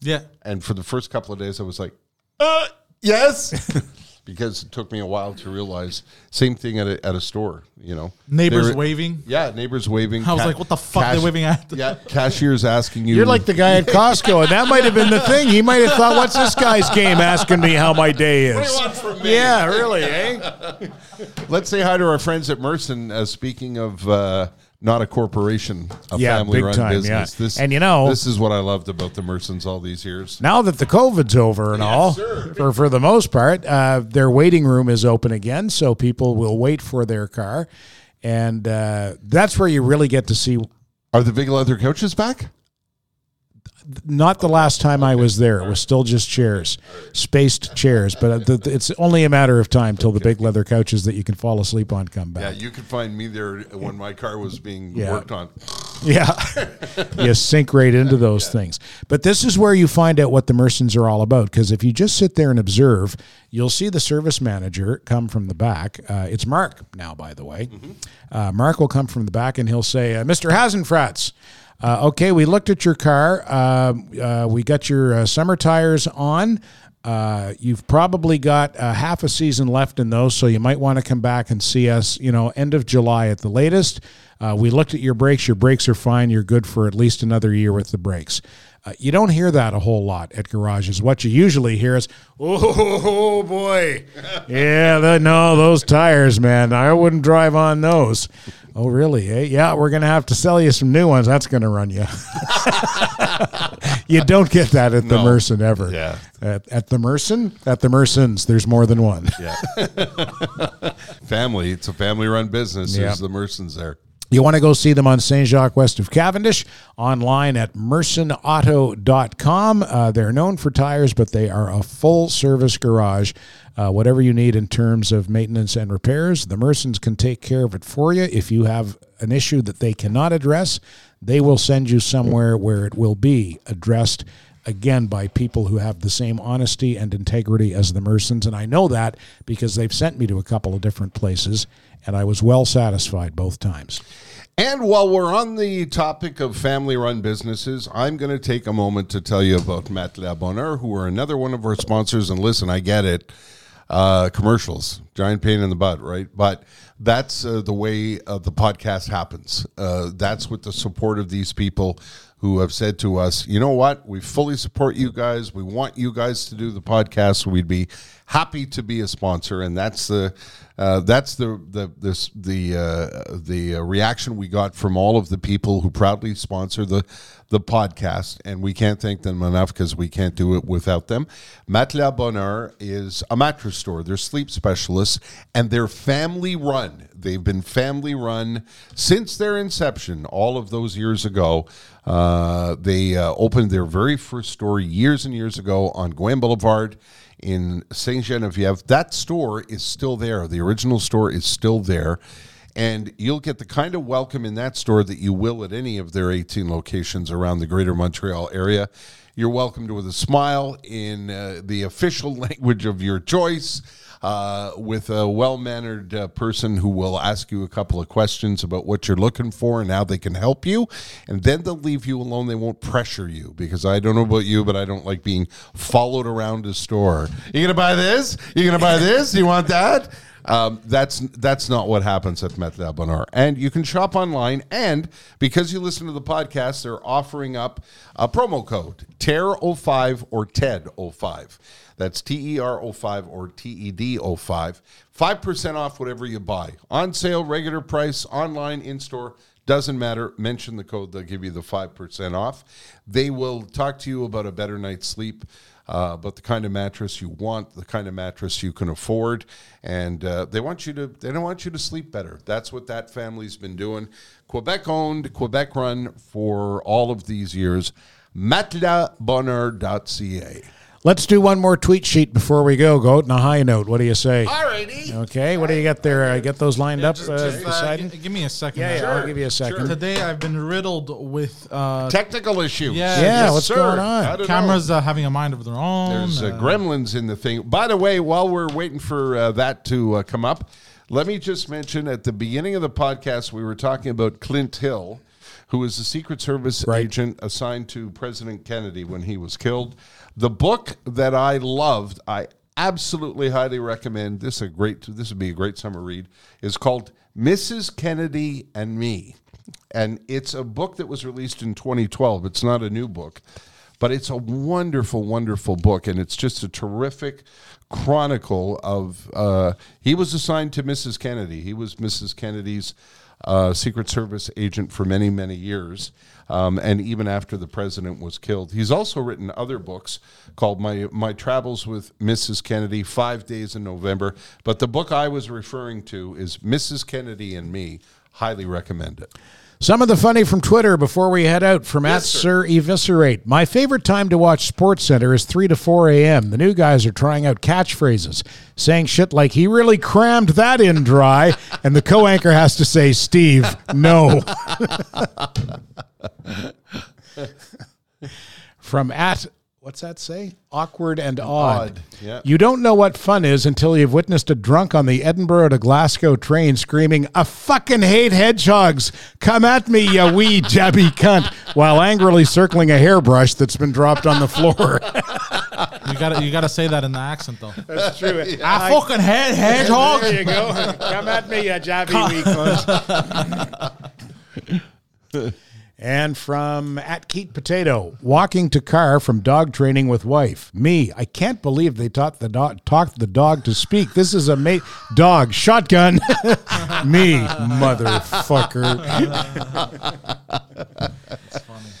Yeah. And for the first couple of days, I was like, uh, yes. because it took me a while to realize. Same thing at a, at a store, you know. Neighbors were- waving. Yeah, neighbors waving. I was like, what the fuck they waving at? Yeah, cashiers asking you. You're like the guy at Costco, and that might have been the thing. He might have thought, "What's this guy's game asking me how my day is?" What do you want from me? Yeah, really, eh? Let's say hi to our friends at Merson. Uh, speaking of uh, not a corporation, a Yeah, family-run time, business. yeah. This, And you know- this is what I loved about the Mersons all these years. Now that the COVID's over and all, sir. for for the most part, uh, their waiting room is open again, so people will wait for their car, and uh, that's where you really get to see. Are the big leather couches back? Not the last time I was there; it was still just chairs, spaced chairs. But the, it's only a matter of time till the big leather couches that you can fall asleep on come back. Yeah, you could find me there when my car was being Yeah. worked on. Yeah. you sink right into those things. But this is where you find out what the Mersons are all about. Because if you just sit there and observe, you'll see the service manager come from the back. Uh, it's Mark now, by the way. Uh, Mark will come from the back and he'll say, uh, Mr. Hasenfratz, uh, okay, we looked at your car. Uh, uh, we got your uh, summer tires on. Uh, you've probably got uh, half a season left in those, so you might want to come back and see us. You know, end of July at the latest. Uh, we looked at your brakes. Your brakes are fine. You're good for at least another year with the brakes. Uh, you don't hear that a whole lot at garages. What you usually hear is, "Oh boy, yeah, that, no, those tires, man. I wouldn't drive on those." Oh, really? Eh? Yeah, we're gonna have to sell you some new ones. That's gonna run you. you don't get that at the Merson ever. Yeah. At, at the Merson, at the Mersons, there's more than one. Yeah. family. It's a family run business. There's the Mersons there. You want to go see them on St. Jacques west of Cavendish, online at mersonauto.com. Uh, they're known for tires, but they are a full service garage. Uh, whatever you need in terms of maintenance and repairs, the Mersons can take care of it for you. If you have an issue that they cannot address, they will send you somewhere where it will be addressed again by people who have the same honesty and integrity as the Mersons. And I know that because they've sent me to a couple of different places, and I was well satisfied both times. And while we're on the topic of family run businesses, I'm going to take a moment to tell you about Matelas Bonheur, who are another one of our sponsors. And listen, I get it. Uh, commercials, giant pain in the butt, right? But that's uh, the way uh, the podcast happens. Uh, that's with the support of these people who have said to us, you know what? We fully support you guys. We want you guys to do the podcast. We'd be happy to be a sponsor, and that's the uh, that's the the this the uh, the uh, reaction we got from all of the people who proudly sponsor the the podcast, and we can't thank them enough because we can't do it without them. Matelas Bonheur is a mattress store. They're sleep specialists, and they're family run. They've been family run since their inception, all of those years ago. Uh, they uh, opened their very first store years and years ago on Gouin Boulevard in Saint Genevieve. That store is still there. The original store is still there. And you'll get the kind of welcome in that store that you will at any of their 18 locations around the greater Montreal area. You're welcomed with a smile in uh, the official language of your choice, uh, with a well mannered uh, person who will ask you a couple of questions about what you're looking for and how they can help you. And then they'll leave you alone. They won't pressure you because I don't know about you, but I don't like being followed around a store. You gonna buy this? You gonna buy this? You want that? Um, that's that's not what happens at Matelas Bonheur. And you can shop online. And because you listen to the podcast, they're offering up a promo code TER05 or TED05. That's T E R 05 or T E D 05. 5% off whatever you buy. On sale, regular price, online, in store. Doesn't matter. Mention the code, they'll give you the 5% off. They will talk to you about a better night's sleep, uh, about the kind of mattress you want, the kind of mattress you can afford. And uh, they want you to, they don't want you to sleep better. That's what that family's been doing. Quebec owned, Quebec run for all of these years. Matelasbonheur.ca. Let's do one more tweet sheet before we go. Go out on a high note. What do you say? All righty. Okay, what do you got there? I get those lined up Just, uh, just, uh, beside gi- give me a second. Yeah, yeah, here. I'll give you a second. Today I've been riddled with uh, Technical issues. Yeah, Yeah, what's sir. going on? I don't cameras uh, having a mind of their own. There's uh, uh, gremlins in the thing. By the way, while we're waiting for uh, that to uh, come up, let me just mention at the beginning of the podcast, we were talking about Clint Hill, who was the Secret Service Right. agent assigned to President Kennedy when he was killed. The book that I loved, I absolutely highly recommend. This a great. This would be a great summer read. Is called Mrs. Kennedy and Me, and it's a book that was released in 2012. It's not a new book, but it's a wonderful, wonderful book, and it's just a terrific chronicle of. Uh, he was assigned to Mrs. Kennedy. He was Mrs. Kennedy's uh, Secret Service agent for many, many years, um, and even after the president was killed. He's also written other books called "My My Travels with Mrs. Kennedy," Five Days in November. But the book I was referring to is "Mrs. Kennedy and Me." Highly recommend it. Some of the funny from Twitter before we head out from at sir. Sir Eviscerate. My favorite time to watch SportsCenter is 3 to 4 a.m. The new guys are trying out catchphrases, saying shit like, he really crammed that in dry. And the co anchor has to say, Steve, no. from at, what's that say? Awkward and odd. Odd, yeah. You don't know what fun is until you've witnessed a drunk on the Edinburgh to Glasgow train screaming, I fucking hate hedgehogs. Come at me, you wee jabby cunt, while angrily circling a hairbrush that's been dropped on the floor. You gotta you gotta say that in the accent though. That's true. I fucking head hedgehog. There you go. Come at me, you jobby weaklings. and from at Keat Potato, walking to car from dog training with wife. Me, I can't believe they taught the dog taught the dog to speak. This is a mate dog shotgun. me, motherfucker.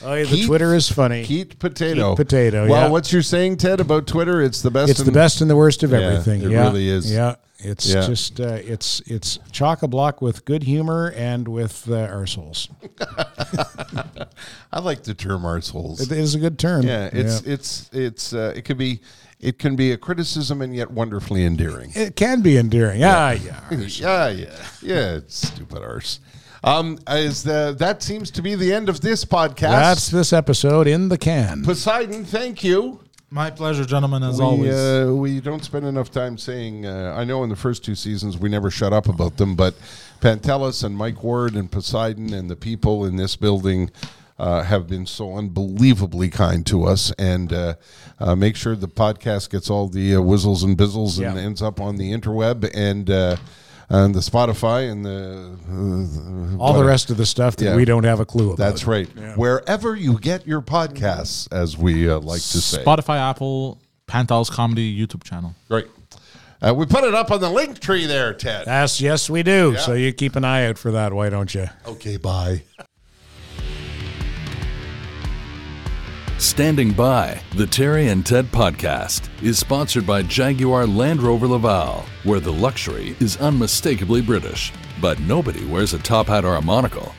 oh, yeah, the Keat- Twitter is funny. Heat potato. Heat potato, Well, yeah. what's you're saying, Ted, about Twitter? It's the best. It's the best and the worst of Yeah, everything. it yeah, really is. Yeah, it's Yeah. just uh, it's it's chock a block with good humor and with uh, arseholes. I like the term arseholes. It is a good term. Yeah, it's it's it's uh, it could be it can be a criticism and yet wonderfully endearing. it can be endearing. Yeah, yeah. yeah, yeah, yeah. It's stupid arse. Um, is the that seems to be the end of this podcast. That's this episode in the can. Poseidon. Thank you. My pleasure, gentlemen, as we, always. Uh, we don't spend enough time saying. Uh, I know in the first two seasons we never shut up about them, but Pantelis and Mike Ward and Poseidon and the people in this building uh, have been so unbelievably kind to us. And uh, uh, make sure the podcast gets all the uh, whizzles and bizzles and Yeah. ends up on the interweb and. And the Spotify and the uh, All the rest of the stuff that Yeah. we don't have a clue about. That's right. Wherever you get your podcasts, as we uh, like to say. Spotify, Apple, Pantelis Comedy YouTube channel. Great. Uh, we put it up on the link tree there, Ted. Yes, yes, we do. So you keep an eye out for that. Why don't you? Okay, bye. Standing by, the Terry and Ted podcast is sponsored by Jaguar Land Rover Laval, where the luxury is unmistakably British, but nobody wears a top hat or a monocle.